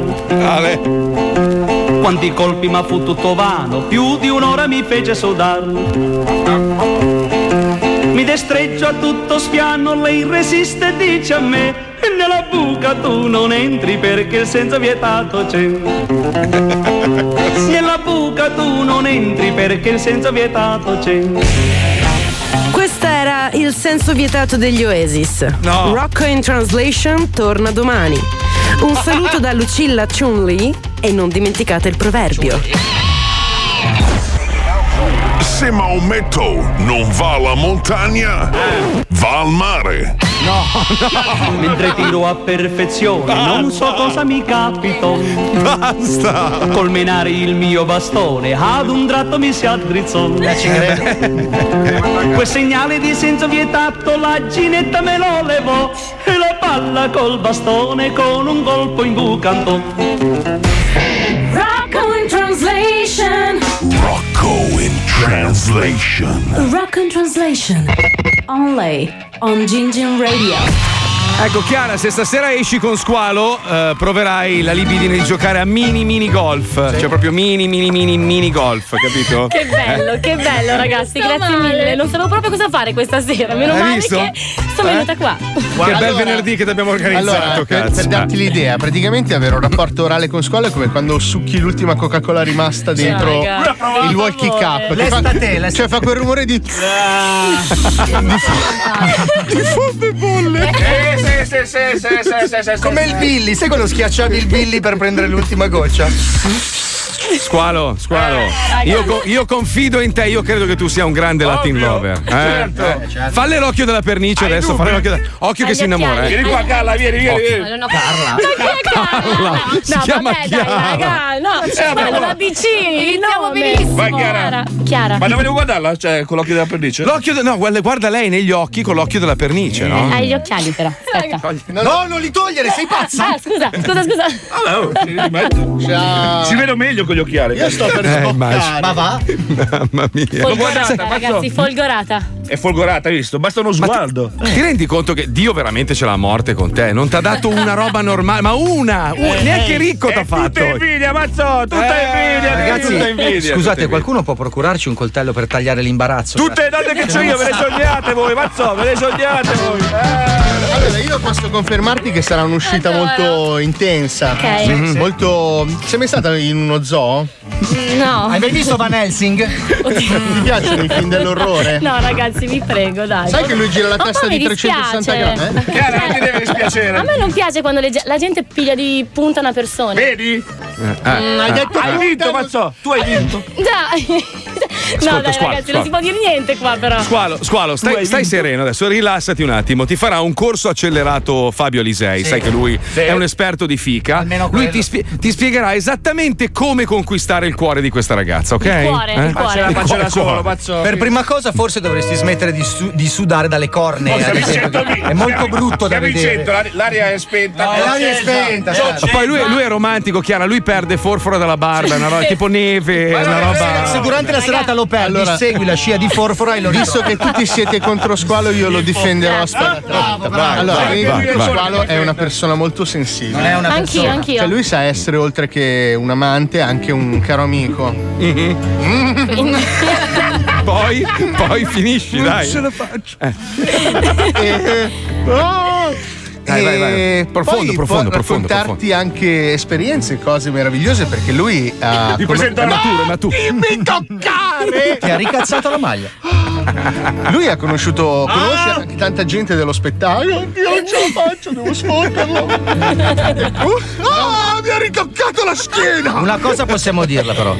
Quanti colpi ma fu tutto vano, più di un'ora mi fece sudar. Destreggio a tutto spiano, lei resiste e dice a me Nella buca tu non entri perché il senso vietato c'è Nella buca tu non entri perché il senso vietato c'è Questo era il senso vietato degli Oasis. No. Rocco in Translation torna domani. Un saluto da Lucilla Chun-Li e non dimenticate il proverbio. Se Maometto non va alla montagna, va al mare. No, no. Mentre tiro a perfezione, non so cosa mi capito. Basta. Col menare il mio bastone, ad un tratto mi si addrizzò. Quel segnale di senso vietato, la ginetta me lo levò. E la palla col bastone con un colpo in bucanto. Translation. Rock in translation. Only on Gingin Radio. Ecco Chiara, se stasera esci con squalo, eh, proverai la libidine di giocare a mini mini golf. Cioè proprio mini mini mini mini golf, capito? Che bello, che bello ragazzi, Sto grazie male. mille. Non sapevo proprio cosa fare questa sera, meno Hai male visto? che sono Eh? venuta qua. che bel venerdì che ti abbiamo organizzato, Allora, per, cazzo. per darti l'idea, praticamente avere un rapporto orale con squalo è come quando succhi l'ultima Coca-Cola rimasta Sì, dentro raga. il walkie cup. favore. che fa- Lesta te, lesta cioè fa quel rumore di. Di fomme bolle. Eh, sì, sì, sì, sì, sì, sì, Come il Billy, sai quando schiacciavi il Billy per prendere l'ultima goccia? Squalo, squalo. Io, co- io confido in te, io credo che tu sia un grande Latin lover. Eh? certo. Eh, Falle l'occhio della pernice adesso, falle l'occhio della... Occhio che si innamora, eh. Vieni qua, Carla, vieni, vieni. Occhio. vieni. No, Carla. Carla. Si No, chiama vabbè, dai, Chiara. raga, no, Eh, ma Iniziamo nome. benissimo. Vai, Chiara. Chiara. Ma dove devo guardarla? Cioè, con l'occhio della perdice? L'occhio de- no, guarda, guarda lei negli occhi con l'occhio della pernice, no? Hai gli occhiali però, aspetta. No, non li togliere, sei pazza! Ah, scusa, scusa, scusa. Allora, Si vedo meglio con gli occhiali. Io sto per Eh, sboccare. Ma va? Mamma mia. Folgorata, mazzo. ragazzi, folgorata. È folgorata, hai visto? Basta uno sguardo. Ti rendi conto che Dio veramente ce l'ha a morte con te? Non ti ha dato una roba normale, ma una! un- Eh, neanche eh, ricco è t'ha fatto! Tutta invidia, mazzo! Tutta Eh, invidia! Ragazzi, tutta invidia. scusate, qualcuno può procurarci un coltello per tagliare l'imbarazzo? Tutte le donne che c'ho io ve le sognate voi, mazzo! Ve le sognate voi! Allora, io posso confermarti che sarà un'uscita molto intensa. Ok. Molto. Sei mai stata in uno zoo? No. Hai mai visto Van Helsing? Ti piacciono i film dell'orrore? No, ragazzi, vi prego, dai. Sai che lui gira la testa di mi 360 dispiace. gradi? Eh? Chiara, non ti deve dispiacere. A me non piace quando le la gente piglia di punta una persona. Vedi? Eh, hai detto hai vinto, mazzo! Tu hai vinto! Dai. Ascolta, no, dai, squalo, ragazzi, non squalo. si può dire niente qua, però. Squalo, squalo, stai, stai sereno adesso, rilassati un attimo. Ti farà un corso accelerato Fabio Alisei. Sì. Sai che lui Sì. è un esperto di fica. Almeno lui ti, spie- ti spiegherà esattamente come conquistare il cuore di questa ragazza, ok? Il cuore, il cuore. Faccela, Il faccela cuore, solo! Per prima cosa forse dovresti smettere di, su- di sudare dalle cornee. Oh, ad siamo in esempio, 100.000. che è molto brutto da vedere. 100, l'aria- l'aria è spenta. No, l'aria è spenta, certo. Poi lui, lui è romantico, Chiara, lui perde forfora dalla barba, è una roba tipo neve, è una roba. Se durante la serata lo perdi, Allora- segui la scia di forfora e lo Visto che tutti siete contro Squalo, io lo difenderò a spada tratta. Allora, vai, vai, vai. Squalo è una persona molto sensibile. Non è una Anch'io, persona. anch'io. Cioè, lui sa essere oltre che un amante, anche un caro amico. Poi, poi finisci, dai. ce la faccio. Eh, oh! Dai, vai, vai. E Profondo, profondo, profondo, raccontarti anche esperienze, cose meravigliose perché lui ha Mi come- presento Ma tu, ma tu. Dimmi Ti ha ricazzato la maglia. Lui ha conosciuto, conosce anche tanta gente dello spettacolo. Oddio, non ce la faccio, devo sfotterlo. Ah, mi ha ritoccato la schiena! Una cosa possiamo dirla però.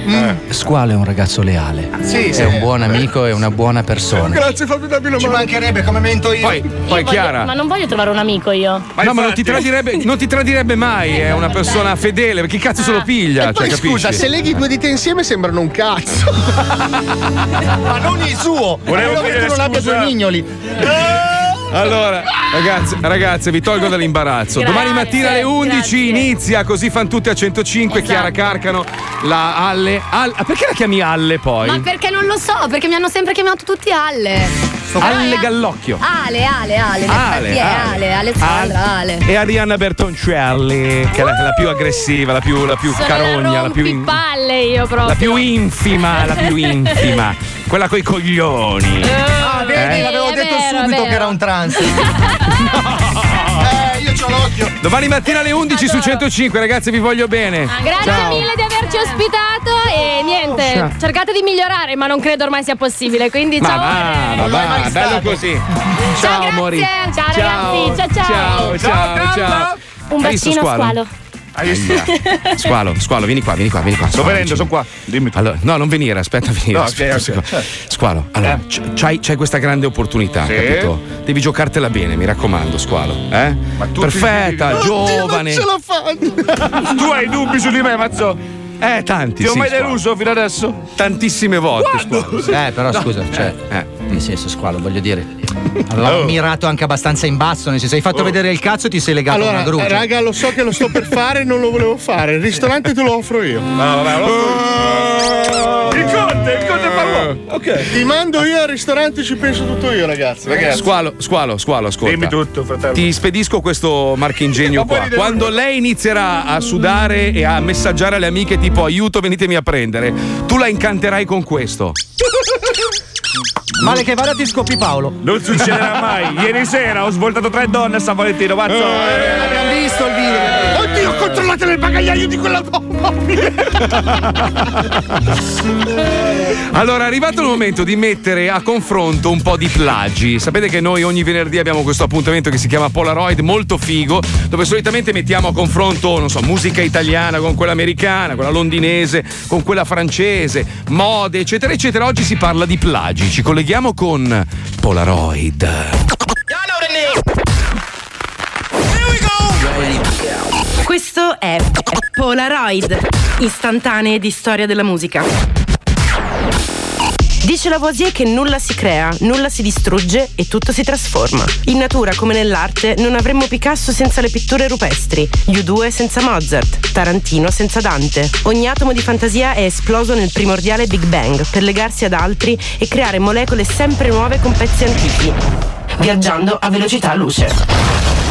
Squalo è un ragazzo leale. Sì, è sì. un buon amico e una buona persona. Grazie Fabio, dammi una Ci mano. mancherebbe come mento io. Poi, Io poi voglio- Chiara. Ma non voglio trovare un amico io. no, ma non ti, tradirebbe, non ti tradirebbe mai, è una persona fedele, perché cazzo se lo piglia? E poi cioè, scusa, se leghi due dita insieme sembrano un cazzo. Ma non il suo! Volevo che tu non abbia scusa. due mignoli. Allora, ragazze, ragazze, vi tolgo dall'imbarazzo. Grazie, Domani mattina alle 11 grazie. inizia, così fan tutti a 105. Esatto. Chiara Carcano, la Alle. Al- ah, perché la chiami Alle poi? Ma perché non lo so? Perché mi hanno sempre chiamato tutti Ale. Alle Gallocchio. Ale, Ale, Ale. Ale, Ale, Alessandra, Ale. E Arianna Bertoncelli, che è la, la più aggressiva, la più, la più carogna, la più, in- palle io proprio. la più infima, la più infima. Quella coi coglioni. Ah, vedi, Eh? l'avevo detto subito che era un trans. Eh, io c'ho l'occhio. Domani mattina alle 11 su 105, ragazzi, vi voglio bene. Grazie Ciao. mille di averci ospitato e niente, Ciao. cercate di migliorare, ma non credo ormai sia possibile, quindi Ma ciao. va, ma va, bello così. Ciao, Ciao, amori. grazie. Ciao, ragazzi. Ciao, ciao. Ciao, ciao, ciao. Un Hai visto bacino squalo? Squalo. Aia. Squalo, squalo, vieni qua, vieni qua, vieni qua. Sto venendo, sono qua. Dimmi. Allora, no, non venire, aspetta a venire. No, aspetta certo. Squalo, allora, c- c'hai, c'hai questa grande opportunità, Sì. capito? Devi giocartela bene, mi raccomando, Squalo. Eh? tu Perfetta, ti- giovane. Non ce la tu hai dubbi su di me, mazzo? Eh, tanti. Ti ho sì, mai Squalo. deluso fino adesso? Tantissime volte, Squalo. Eh, però No. scusa, cioè, Eh. Nel senso, squalo, voglio dire. Avevamo Oh. mirato anche abbastanza in basso, nel senso, hai fatto vedere il cazzo e ti sei legato a Allora, una gru. raga, lo so che lo sto per fare, non lo volevo fare. Il ristorante te lo offro io. No, vabbè, lo Il conte, il conte parlò. Ok. Ti mando io al ristorante, ci penso tutto io, ragazzi. Squalo, squalo, squalo, ascolta. Dimmi tutto, fratello. Ti spedisco questo marchingegno qua. Quando lei inizierà a sudare e a messaggiare alle amiche tipo aiuto, venitemi a prendere, tu la incanterai con questo. Male che vada ti scoppi Paolo. Non succederà mai. Ieri sera ho svoltato tre donne a San Valentino, mazzo. Eh, abbiamo visto il video. Oddio, controllate nel bagagliaio di quella donna. Allora, è arrivato il momento di mettere a confronto un po' di plagi. Sapete che noi ogni venerdì abbiamo questo appuntamento che si chiama Polaroid, molto figo, dove solitamente mettiamo a confronto, non so, musica italiana con quella americana, quella londinese, con quella francese, mode, eccetera, eccetera. Oggi si parla di plagi. Ci colleghiamo con Polaroid. Questo è Polaroid, istantanee di storia della musica. Dice Lavoisier che nulla si crea, nulla si distrugge e tutto si trasforma. In natura come nell'arte non avremmo Picasso senza le pitture rupestri, U2 senza Mozart, Tarantino senza Dante. Ogni atomo di fantasia è esploso nel primordiale Big Bang per legarsi ad altri e creare molecole sempre nuove con pezzi antichi, viaggiando a velocità luce.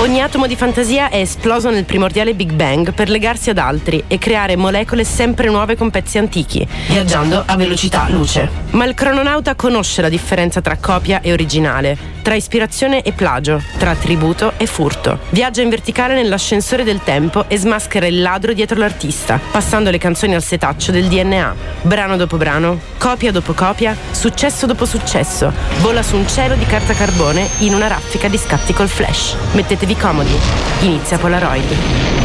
Ogni atomo di fantasia è esploso nel primordiale Big Bang per legarsi ad altri e creare molecole sempre nuove con pezzi antichi, viaggiando a velocità luce. Ma il crononauta conosce la differenza tra copia e originale, tra ispirazione e plagio, tra tributo e furto. Viaggia in verticale nell'ascensore del tempo e smaschera il ladro dietro l'artista, passando le canzoni al setaccio del DNA. Brano dopo brano, copia dopo copia, successo dopo successo, vola su un cielo di carta carbone in una raffica di scatti col flash. Mettetevi comodi. Inizia Polaroid.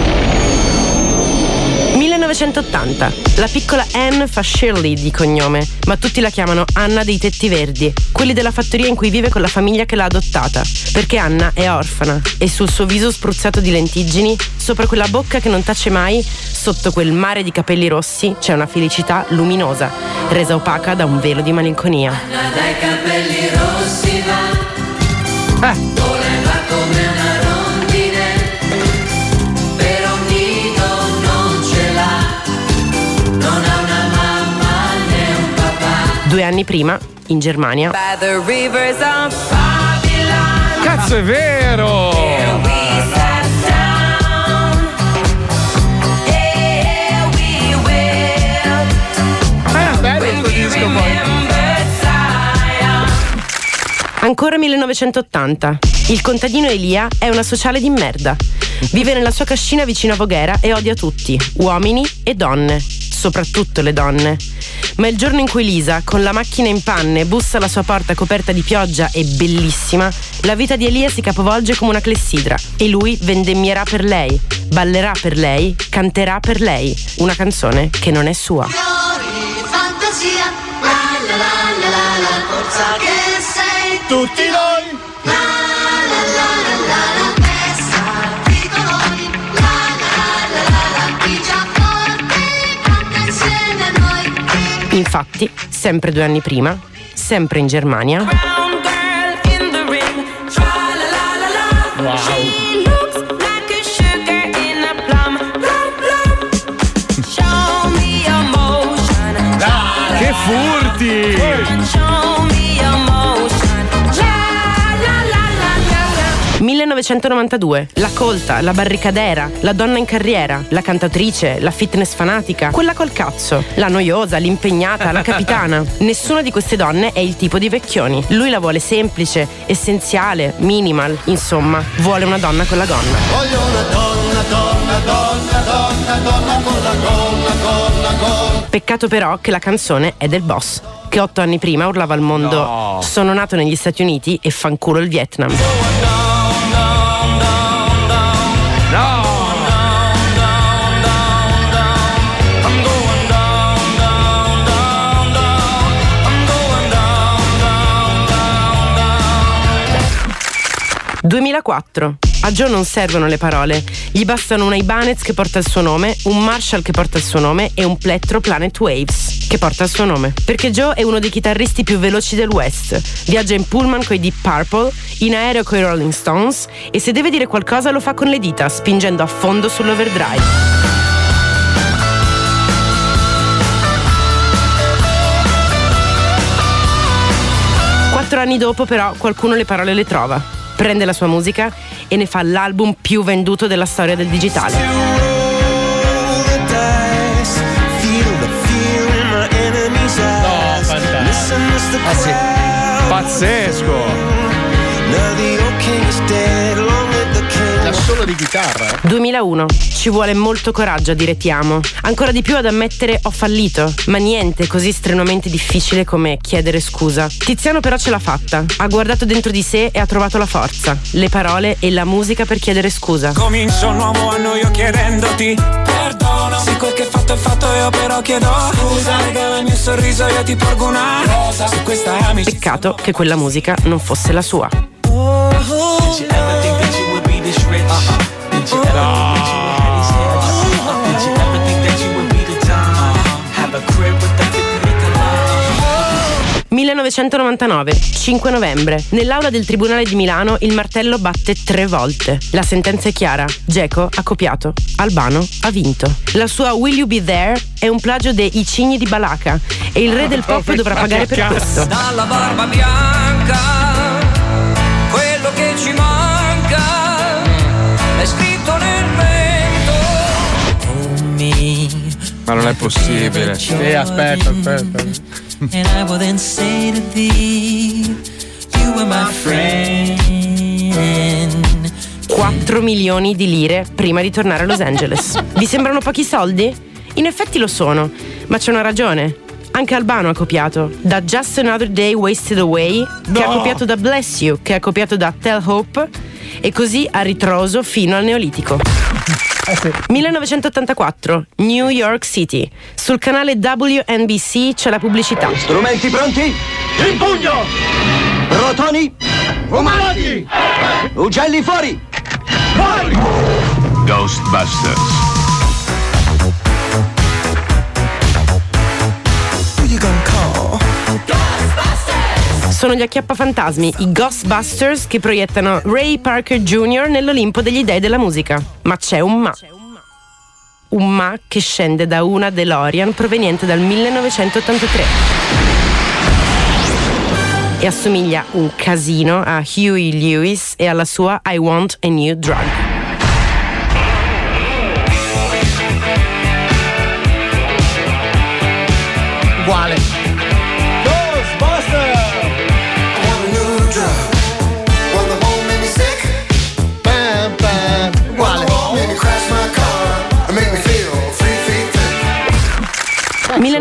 1980. La piccola Anne fa Shirley di cognome, ma tutti la chiamano Anna dei tetti verdi, quelli della fattoria in cui vive con la famiglia che l'ha adottata, perché Anna è orfana e sul suo viso spruzzato di lentiggini, sopra quella bocca che non tace mai, sotto quel mare di capelli rossi c'è una felicità luminosa, resa opaca da un velo di malinconia. Dai capelli rossi va Volerà come anni prima, in Germania, Cazzo, è vero! Eh, bello disco poi. Ancora 1980. Il contadino Elia è una sociale di merda. Vive nella sua cascina vicino a Voghera e odia tutti, uomini e donne, soprattutto le donne. Ma il giorno in cui Lisa, con la macchina in panne, bussa alla sua porta coperta di pioggia e bellissima, la vita di Elia si capovolge come una clessidra e lui vendemmierà per lei, ballerà per lei, canterà per lei, una canzone che non è sua. fantasia, la la la la la la forza che sei tutti noi. Infatti, sempre due anni prima, sempre in Germania, 1992, la colta, la barricadera, la donna in carriera, la cantatrice, la fitness fanatica, quella col cazzo, la noiosa, l'impegnata, la capitana. Nessuna di queste donne è il tipo di vecchioni. Lui la vuole semplice, essenziale, minimal, insomma, vuole una donna con la gonna. Voglio una donna, donna, donna, donna, donna con la gonna, gonna, gonna. Peccato però che la canzone è del boss, che otto anni prima urlava al mondo No. Sono nato negli Stati Uniti e fanculo il Vietnam. 2004. A Joe non servono le parole, gli bastano una Ibanez che porta il suo nome, un Marshall che porta il suo nome e un plettro Planet Waves che porta il suo nome. Perché Joe è uno dei chitarristi più veloci del West. Viaggia in pullman coi Deep Purple, in aereo coi Rolling Stones e se deve dire qualcosa lo fa con le dita, spingendo a fondo sull'overdrive. Quattro anni dopo, però, qualcuno le parole le trova. Prende la sua musica e ne fa l'album più venduto della storia del digitale. No, fantastico. Ah sì. Pazzesco. Solo di chitarra. 2001. Ci vuole molto coraggio a dire ti amo. Ancora di più ad ammettere ho fallito. Ma niente è così strenuamente difficile come chiedere scusa. Tiziano però ce l'ha fatta. Ha guardato dentro di sé e ha trovato la forza, le parole e la musica per chiedere scusa. Comincio un nuovo anno io chiedendoti perdono Se quel che fatto è fatto io però chiedo scusa Regala il mio sorriso io ti porgo una rosa Su questa amicizia Peccato che quella musica non fosse la sua. Did you ever this rich? Did you ever think that you would have these hips? Did you ever think that you would be the dime? Have a crib with the 50 acre lot? 1999, 5 novembre. Nell'aula del Tribunale di Milano il martello batte tre volte. La sentenza è chiara. Geco ha copiato. Albano ha vinto. La sua Will You Be There è un plagio dei I Cigni di Balaca e il re del pop dovrà pagare per questo. Dalla barba bianca, quello che ci manca è scritto nel vento. Oh me, Ma non è possibile. Sì, aspetta, aspetta. and I will then say to thee, you were my friend. 4 milioni di lire prima di tornare a Los Angeles. Vi sembrano pochi soldi? In effetti lo sono, ma c'è una ragione. Anche Albano ha copiato, da Just Another Day Wasted Away, che ha copiato da Bless You, che ha copiato da Tell Hope, e così a ritroso fino al Neolitico. 1984, New York City. Sul canale WNBC c'è la pubblicità. Strumenti pronti? In pugno! Rotoni? Fumati! Ugelli fuori! Fuori! Ghostbusters. Sono gli acchiappafantasmi, i Ghostbusters che proiettano Ray Parker Jr. nell'Olimpo degli dei della musica. Ma c'è un ma. Un ma che scende da una DeLorean proveniente dal 1983. E assomiglia un casino a Huey Lewis e alla sua I Want a New Drug. Uguale.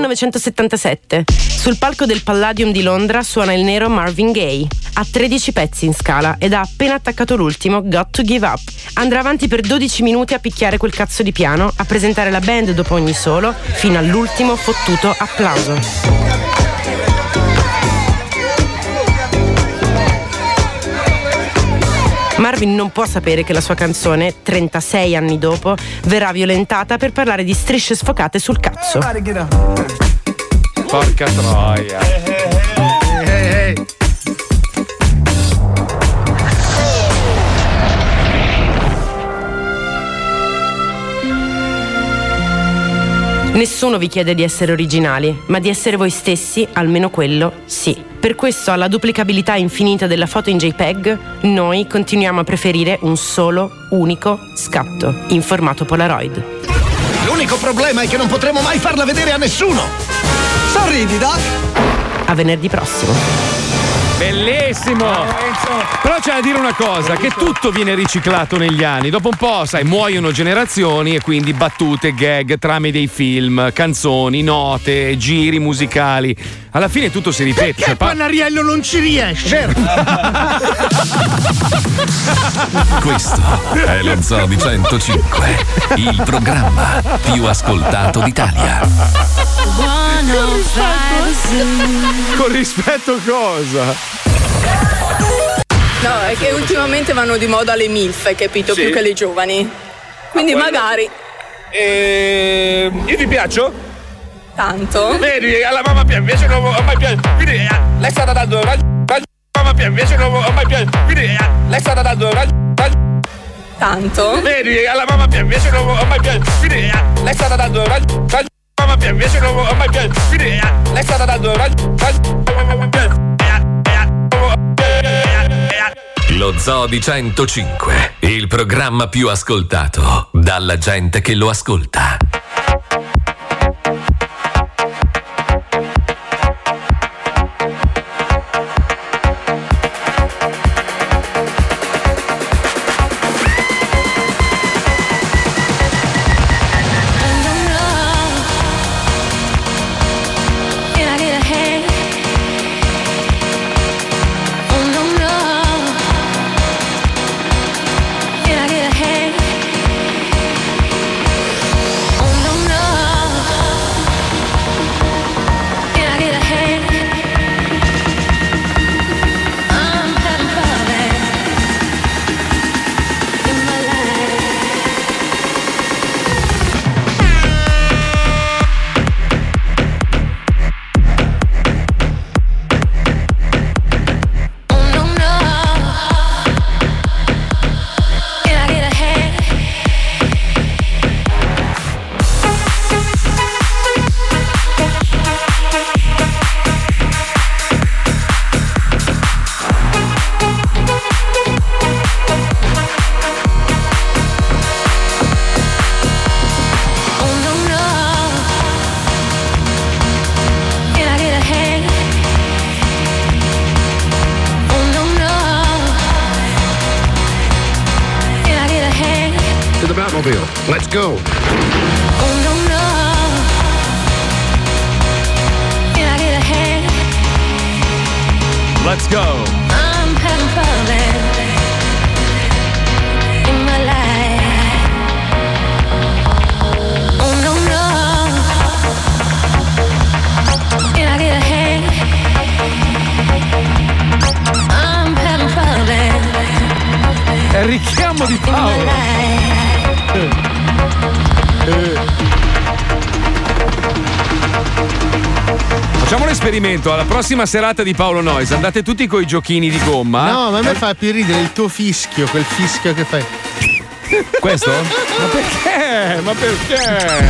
1977. Sul palco del Palladium di Londra suona il nero Marvin Gaye. Ha 13 pezzi in scala ed ha appena attaccato l'ultimo, Got to Give Up. Andrà avanti per 12 minuti a picchiare quel cazzo di piano, a presentare la band dopo ogni solo, fino all'ultimo fottuto applauso. Marvin non può sapere che la sua canzone, 36 anni dopo, verrà violentata per parlare di strisce sfocate sul cazzo. Porca troia. Nessuno vi chiede di essere originali, ma di essere voi stessi, almeno quello sì. Per questo, alla duplicabilità infinita della foto in JPEG, noi continuiamo a preferire un solo, unico scatto, in formato Polaroid. L'unico problema è che non potremo mai farla vedere a nessuno. Sorridi, Doc. A venerdì prossimo. Bellissimo! Però c'è da dire una cosa, che tutto viene riciclato negli anni. Dopo un po', sai, muoiono generazioni e quindi battute, gag, trame dei film, canzoni, note, giri musicali. Alla fine tutto si ripete. Perché Cioè, pa- Pannariello non ci riesce? Questo è lo Zoo di 105, il programma più ascoltato d'Italia. Con rispetto cosa? No, è che ultimamente vanno di moda le MILF, hai capito? Sì. Più che le giovani. Quindi quello- magari. E... Io ti piaccio? Tanto. Vedi, alla mamma piace, invece non ho mai piaciuto. Quindi eh, lei è stata dando raggio. Mamma piace, invece non ho mai piaciuto. Quindi eh, lei è stata dando raggio. Tanto. Vedi, alla mamma piace, invece non ho mai piaciuto. Quindi eh, lei è stata dando raggio. Mamma piace, invece non ho mai piaciuto. Quindi eh, lei è stata dando raggio. Lo Zoo di 105, il programma più ascoltato dalla gente che lo ascolta. Richiamo di in my Paolo. Facciamo l'esperimento. Alla prossima serata di Paolo Nois andate tutti coi giochini di gomma. No, ma a me fa più ridere il tuo fischio, quel fischio che fai. Questo? Ma perché? Ma perché?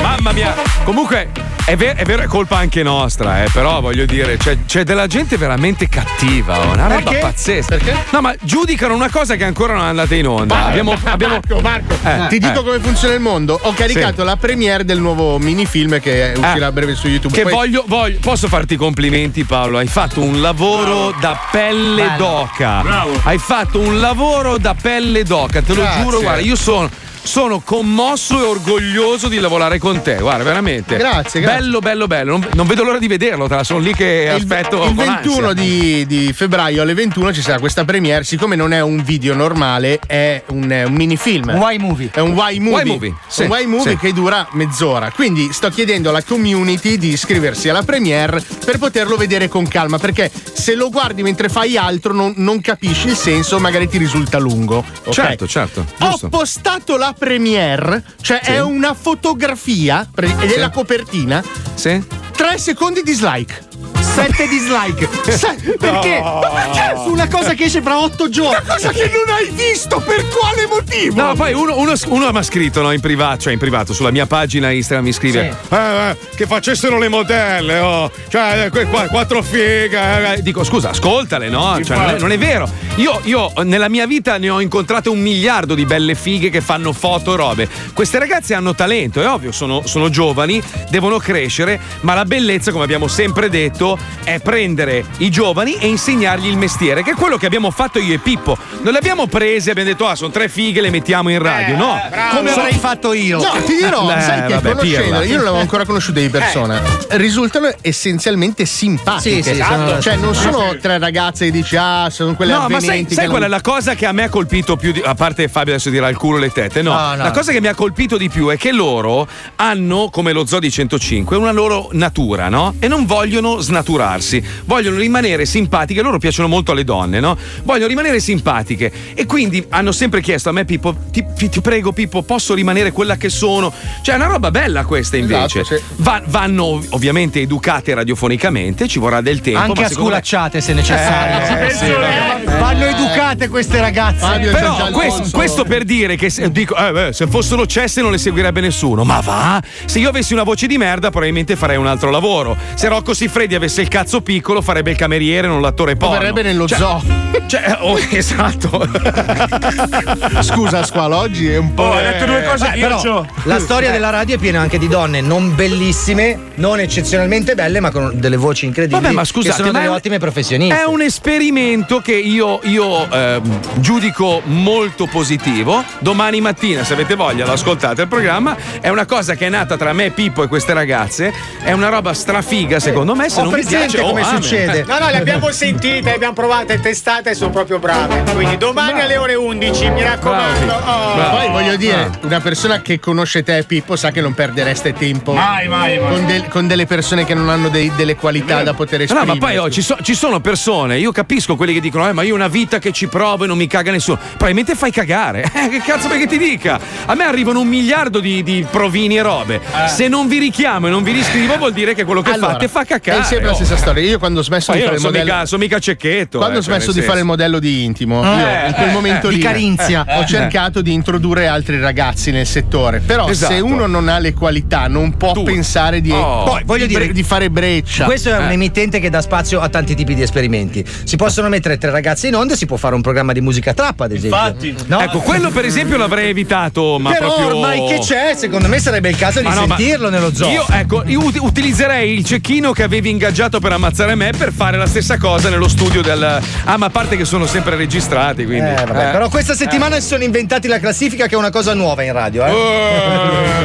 Mamma mia. Comunque, è, ver- è vero, è colpa anche nostra, eh, però voglio dire, c'è, c'è della gente veramente cattiva, oh, una roba Perché? pazzesca. No, ma giudicano una cosa che ancora non è andata in onda. Ma- abbiamo, abbiamo- Marco, Marco, Eh, ti dico eh. come funziona il mondo. Ho caricato Sì. la premiere del nuovo minifilm che uscirà Eh. a breve su YouTube. Che Poi- voglio, voglio- posso farti i complimenti, Paolo? Hai fatto un lavoro da pelle Bello. d'oca. Bravo. Hai fatto un lavoro da pelle d'oca, te lo Grazie. giuro. Guarda, io sono. Sono commosso e orgoglioso di lavorare con te, guarda, veramente. Grazie, grazie. Bello, bello, bello. Non, non vedo l'ora di vederlo, te la sono lì che il, aspetto. il con 21 ansia. di, di febbraio alle 21 ci sarà questa premiere. Siccome non è un video normale, è un, è un minifilm. Un Y movie. È un Y movie. Y movie, sì, un Y movie sì. che dura mezz'ora. Quindi sto chiedendo alla community di iscriversi alla premiere per poterlo vedere con calma. Perché se lo guardi mentre fai altro, non, non capisci il senso, magari ti risulta lungo. ok? Certo, certo. Ho Giusto. postato la premiere, cioè Sì. è una fotografia pre- ed è Sì. la copertina. Sì. Tre secondi dislike. Sette dislike. Se- Perché? No. Ma perché? Su una cosa che esce fra otto giorni. Una cosa che non hai visto, per quale motivo? No, poi uno, uno, uno mi ha scritto no, in privato, cioè in privato, sulla mia pagina Instagram mi scrive "Eh, eh, che facessero le modelle, oh. cioè, eh, que- qua- quattro fighe. eh." Dico, scusa, ascoltale, no? Cioè, non, è, non è vero. Io, io nella mia vita ne ho incontrate un miliardo di belle fighe che fanno foto e robe. Queste ragazze hanno talento, è ovvio, sono, sono giovani, devono crescere, ma la bellezza, come abbiamo sempre detto, è prendere i giovani e insegnargli il mestiere, che è quello che abbiamo fatto io e Pippo. Non le abbiamo prese e abbiamo detto, ah, sono tre fighe, le mettiamo in radio. no, Come So- avrei fatto io. No, ti dirò, Eh, sai che vabbè, conoscendole, pirla. io non l'avevo ancora conosciuta di persona. Risultano essenzialmente simpatiche. Sì, sì, sono- cioè, non sono tre ragazze che dici, ah, sono quelle No, ma sai, sai qual è la cosa che a me ha colpito più di, a parte Fabio adesso dirà il culo e le tette, no, No, no. la cosa che mi ha colpito di più è che loro hanno come lo zoo di 105 una loro natura, no? E non vogliono snaturarla. Maturarsi, vogliono rimanere simpatiche, loro piacciono molto alle donne, no? Vogliono rimanere simpatiche e quindi hanno sempre chiesto a me Pippo, ti, ti- prego Pippo, posso rimanere quella che sono? Cioè è una roba bella questa invece. Esatto, sì. Va- vanno ovviamente educate radiofonicamente, ci vorrà del tempo. Anche ma a secondo me- sculacciate se necessario. Eh, sì, eh. Vanno educate queste ragazze. Però questo, questo per dire che se, dico, eh, beh, se fossero cesse non le seguirebbe nessuno. Ma va? Se io avessi una voce di merda, probabilmente farei un altro lavoro. Se Rocco Siffredi avesse il cazzo piccolo, farebbe il cameriere, non l'attore porno. verrebbe nello Cioè- zoo. Cioè, oh, esatto. Scusa, Squalo, oggi è un po'. Oh, ha detto due cose che io però. La storia della radio è piena anche di donne non bellissime, non eccezionalmente belle, ma con delle voci incredibili. Vabbè, ma che scusate, sono ma delle un- ottime professioniste. È un esperimento che io, io, ehm, giudico molto positivo. Domani mattina, se avete voglia, lo ascoltate il programma. È una cosa che è nata tra me, Pippo e queste ragazze. È una roba strafiga, secondo me. Se Ho non vi presente oh, come amen. succede. No, no, le abbiamo sentite, le abbiamo provate, testate e sono proprio brave. Quindi domani alle ore 11, mi raccomando. Oh. Poi voglio dire, una persona che conosce te, Pippo, sa che non perdereste tempo Mai, mai, mai. Con, del- con delle persone che non hanno dei- delle qualità da poter No, esprimere. ma poi oh, ci, so- ci sono persone, io capisco quelli che dicono, eh, ma io ho una vita che ci provo e non mi caga nessuno. Probabilmente fai cagare. Eh, che cazzo vuoi che ti dica? A me arrivano un miliardo di, di provini e robe. Se non vi richiamo e non vi riscrivo, vuol dire che quello che Allora, fate fa cacare. È sempre la stessa storia. Io quando ho smesso Ma di fare il modello. mica, sono mica cecchetto. Quando eh, ho cioè, smesso di fare il senso. modello di intimo, Eh, io in quel eh, momento di lì carinzia. ho Eh. cercato di introdurre altri ragazzi nel settore. Però Esatto. se uno non ha le qualità, non può pensare di, Oh. Poi voglio di, dire di fare breccia. Questo è un Eh. emittente che dà spazio a tanti tipi di esperimenti. Si possono mettere tre ragazze in onda si può fare un programma di musica trap, ad esempio. Infatti. No? Ecco, quello per esempio l'avrei evitato, ma Però proprio. ormai che c'è, secondo me sarebbe il caso di Ma no, ma sentirlo nello zoo. Io, ecco, io ut- utilizzerei il cecchino che avevi ingaggiato per ammazzare me per fare la stessa cosa nello studio del. Ah, ma a parte che sono sempre registrati, quindi. Eh, vabbè, eh. Però questa settimana si sono inventati la classifica che è una cosa nuova in radio. Eh.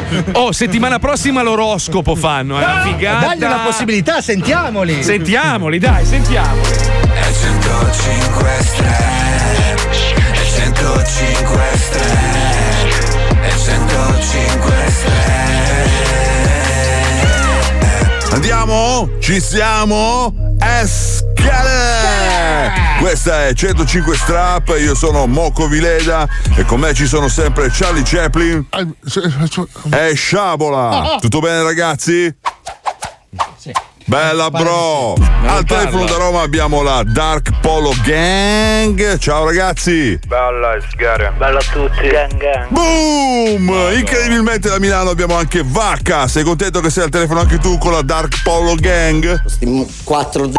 Eh. Oh, settimana prossima l'oroscopo fanno, è una figata. Dagli una possibilità, sentiamoli. Sentiamoli, dai, sentiamoli. E 105 stelle E 105 stelle Andiamo? Ci siamo? Escale! Questa è 105 Strap, io sono Moco Vileda e con me ci sono sempre Charlie Chaplin e Sciabola. Tutto bene ragazzi? Bella bro! Al telefono da Roma abbiamo la Dark Polo Gang. Ciao ragazzi! Bella sgara. Bella a tutti. Gang gang. Boom! Incredibilmente da Milano abbiamo anche Vacca. Sei contento che sei al telefono anche tu con la Dark Polo Gang? Quattro d-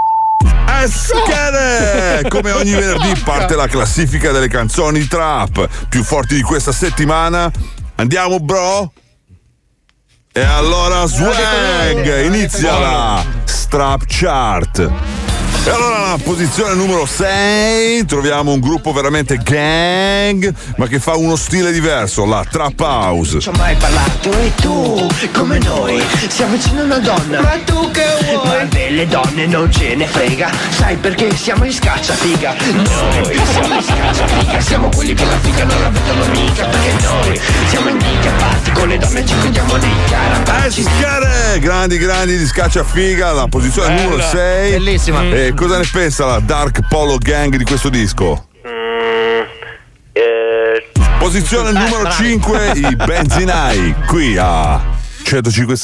Eschere! Come ogni venerdì parte la classifica delle canzoni trap più forti di questa settimana. Andiamo, bro? E allora, swag! Inizia la Strap Chart. E allora alla posizione numero 6 troviamo un gruppo veramente gang, ma che fa uno stile diverso, la Trap House. Ci ho mai parlato e tu, come noi, siamo vicino a una donna. Ma tu che vuoi? Ma delle donne non ce ne frega, sai perché siamo in scaccia figa. Noi siamo in scaccia figa, siamo quelli che la figa non la vedono mica, perché noi siamo handicapati, con le donne ci vediamo nei carapacci. Escare! Grandi, grandi di scaccia figa, la posizione Bella. numero 6. Bellissima. E cosa ne pensa la Dark Polo Gang di questo disco? Posizione numero bravi. 5, i Benzinai, qui a 105.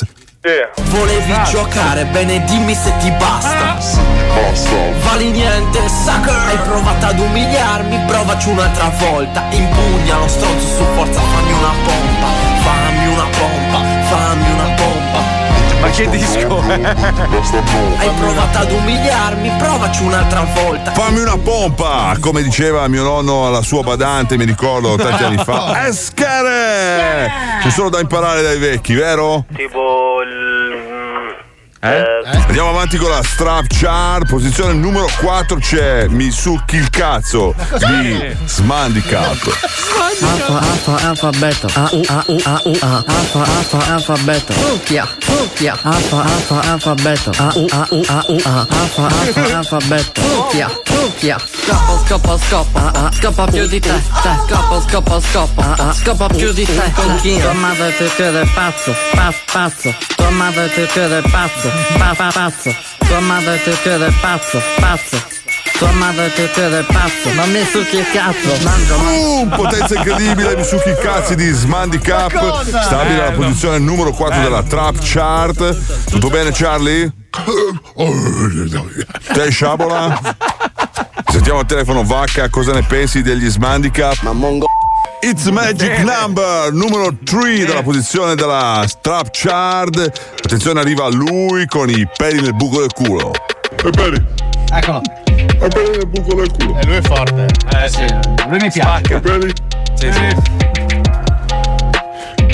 Volevi giocare, bene dimmi se ti basta. Vali niente, sucker Hai provato ad umiliarmi, provaci un'altra volta Impugna lo stronzo su forza, Fammi una pompa, fammi una pompa Ma che disco Hai provato ad umiliarmi, provaci un'altra volta Fammi una pompa, come diceva mio nonno alla sua badante, mi ricordo tanti anni fa. Escare! C'è solo da imparare dai vecchi, vero? Tipo il. Eh? Andiamo avanti con la strap chart. Posizione numero 4 c'è Mi succhi il cazzo di Smandicap. Alfa, alfa, alfa, beta. A, U, A, U, A, U, A. Alfa, alfa, alfa, beta. Succhia, succhia. Alfa, alfa, alfa, beta. A, U, A, U, A, U, A. Alfa, alfa, alfa, beta. Succhia, succhia. Succhia. Scoppa, scoppa, scoppa. Scoppa più di te. Scoppa, scoppa, scoppa. Scoppa più di te. Con chi? Tua madre ti crede pazzo. Pazzo, pazzo. Tua madre ti crede pazzo. Pa, pa, pazzo. Tua madre ti crede pazzo. Pazzo. Tua madre ti crede pazzo. Ma mi succhi il cazzo. Mangio, Uh, potenza incredibile, mi succhi i cazzi di Smandy Cup. Stabile alla Bello. posizione numero 4 della Trap Chart. Tutto bene, Charlie? Te, Sciabola? Sentiamo al telefono Vacca, cosa ne pensi degli Smandy Cup? Ma mongo. It's Magic Number, numero 3 della posizione della Trap Chart. Attenzione, arriva lui con i peli nel buco del culo. E peli. Eccolo. E peli nel buco del culo. E lui è forte. Eh sì, lui mi piace. E peli. Sì, sì.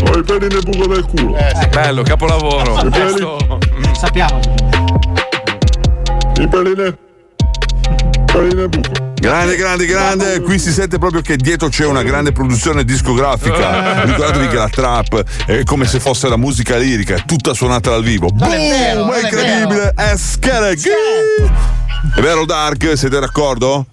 Ho i peli nel buco del culo. Bello, capolavoro. I peli. Sappiamo. I peli nel. peli nel buco. Grande, grande, grande. Qui si sente proprio che dietro c'è una grande produzione discografica. Ricordatevi che la trap è come se fosse la musica lirica, è tutta suonata dal vivo. Non è Boom! vero, è incredibile! È Skellig! È vero, Dark? Siete d'accordo?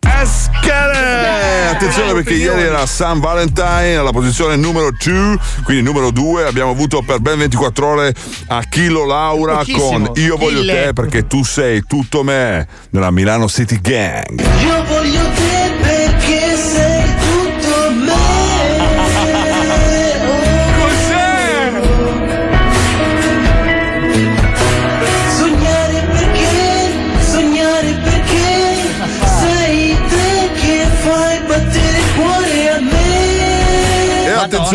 Eschere! Attenzione perché ieri era San Valentine alla posizione numero 2, quindi numero 2 abbiamo avuto per ben 24 ore Achillo Laura Pochissimo. con Io voglio Mille. te perché tu sei tutto me nella Milano City Gang. Io voglio te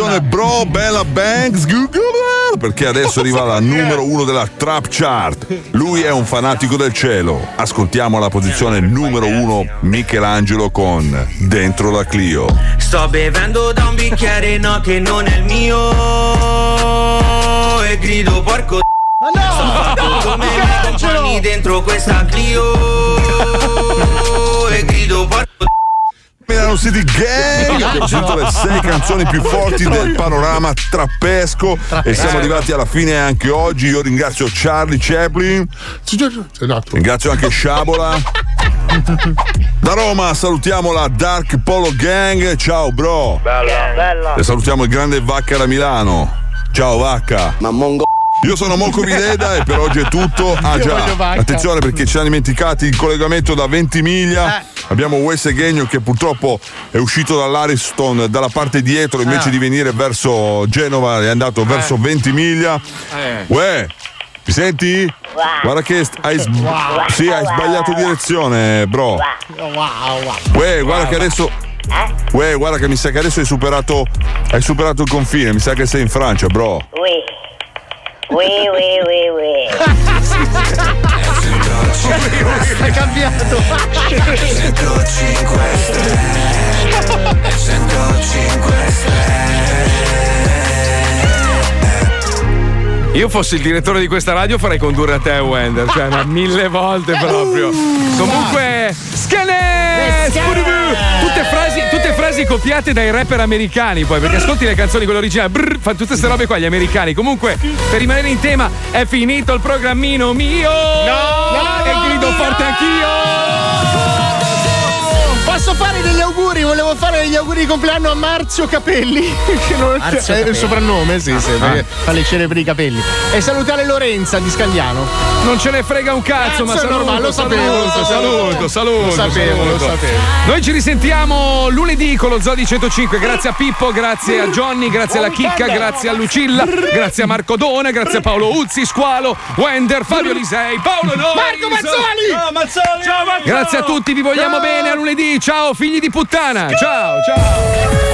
me. E attenzione bro, Bella Banks, perché adesso arriva la numero 1 della Trap Chart. Lui è un fanatico del cielo. Ascoltiamo la posizione numero 1 Michelangelo con Dentro la Clio. Sto bevendo da un bicchiere no che non è il mio E grido porco Ma no! Sto fatto come i miei compagni dentro questa Clio E grido porco Milano City Gang abbiamo sentito le sei canzoni più forti del panorama trappesco. E siamo arrivati alla fine anche oggi. Io ringrazio Charlie Chaplin. Ringrazio anche Sciabola. Da Roma salutiamo la Dark Polo Gang. Ciao bro. Bella, bella. e salutiamo il grande Vacca da Milano. Ciao Vacca. Ma mongo io sono Monco Vileda e per oggi è tutto. Ah già, attenzione perché ci siamo dimenticati il collegamento da Ventimiglia. Abbiamo Wes Egegno che purtroppo è uscito dall'Ariston dalla parte dietro invece Ah. di venire verso Genova è andato verso Ventimiglia. Eh. Uè, mi senti? Guarda che hai, s- sì, hai sbagliato direzione, bro. Uè, guarda che adesso. Uè, guarda che mi sa che adesso hai superato. Hai superato il confine, mi sa che sei in Francia, bro. Oui. Oui, oui, oui, oui. È cambiato. 105 stelle 105 Io fossi il direttore di questa radio farei condurre a te Wender, cioè ma mille volte proprio. Comunque, Scane! Tutte frasi, tutte frasi copiate dai rapper americani poi, perché ascolti le canzoni quelle originali, brr, fanno tutte queste robe qua gli americani. Comunque, per rimanere in tema, è finito il programmino mio! No! E grido forte anch'io! Posso fare degli auguri? Volevo fare degli auguri di compleanno a Marzio Capelli. Che non Marzio è il Capelli. soprannome, sì, sì, Ah. fa le cene per i capelli. E salutare Lorenza di Scagliano. Non ce ne frega un cazzo, ma Cazzo, è saluto, normale, lo sapevo, lo saluto, sapevo. saluto, saluto, Lo sapevo, lo saluto. sapevo. Noi ci risentiamo lunedì con lo Zodi 105. Grazie a Pippo, grazie a Johnny, grazie alla Chicca, grazie a Lucilla, grazie a Marco Dona, grazie a Paolo Uzzi, Squalo, Wender, Fabio Lisei, Paolo Nois. Marco Mazzoli! Ciao Mazzoli! Ciao Grazie a tutti, vi vogliamo bene a lunedì. Ciao figli di puttana. Ciao, ciao.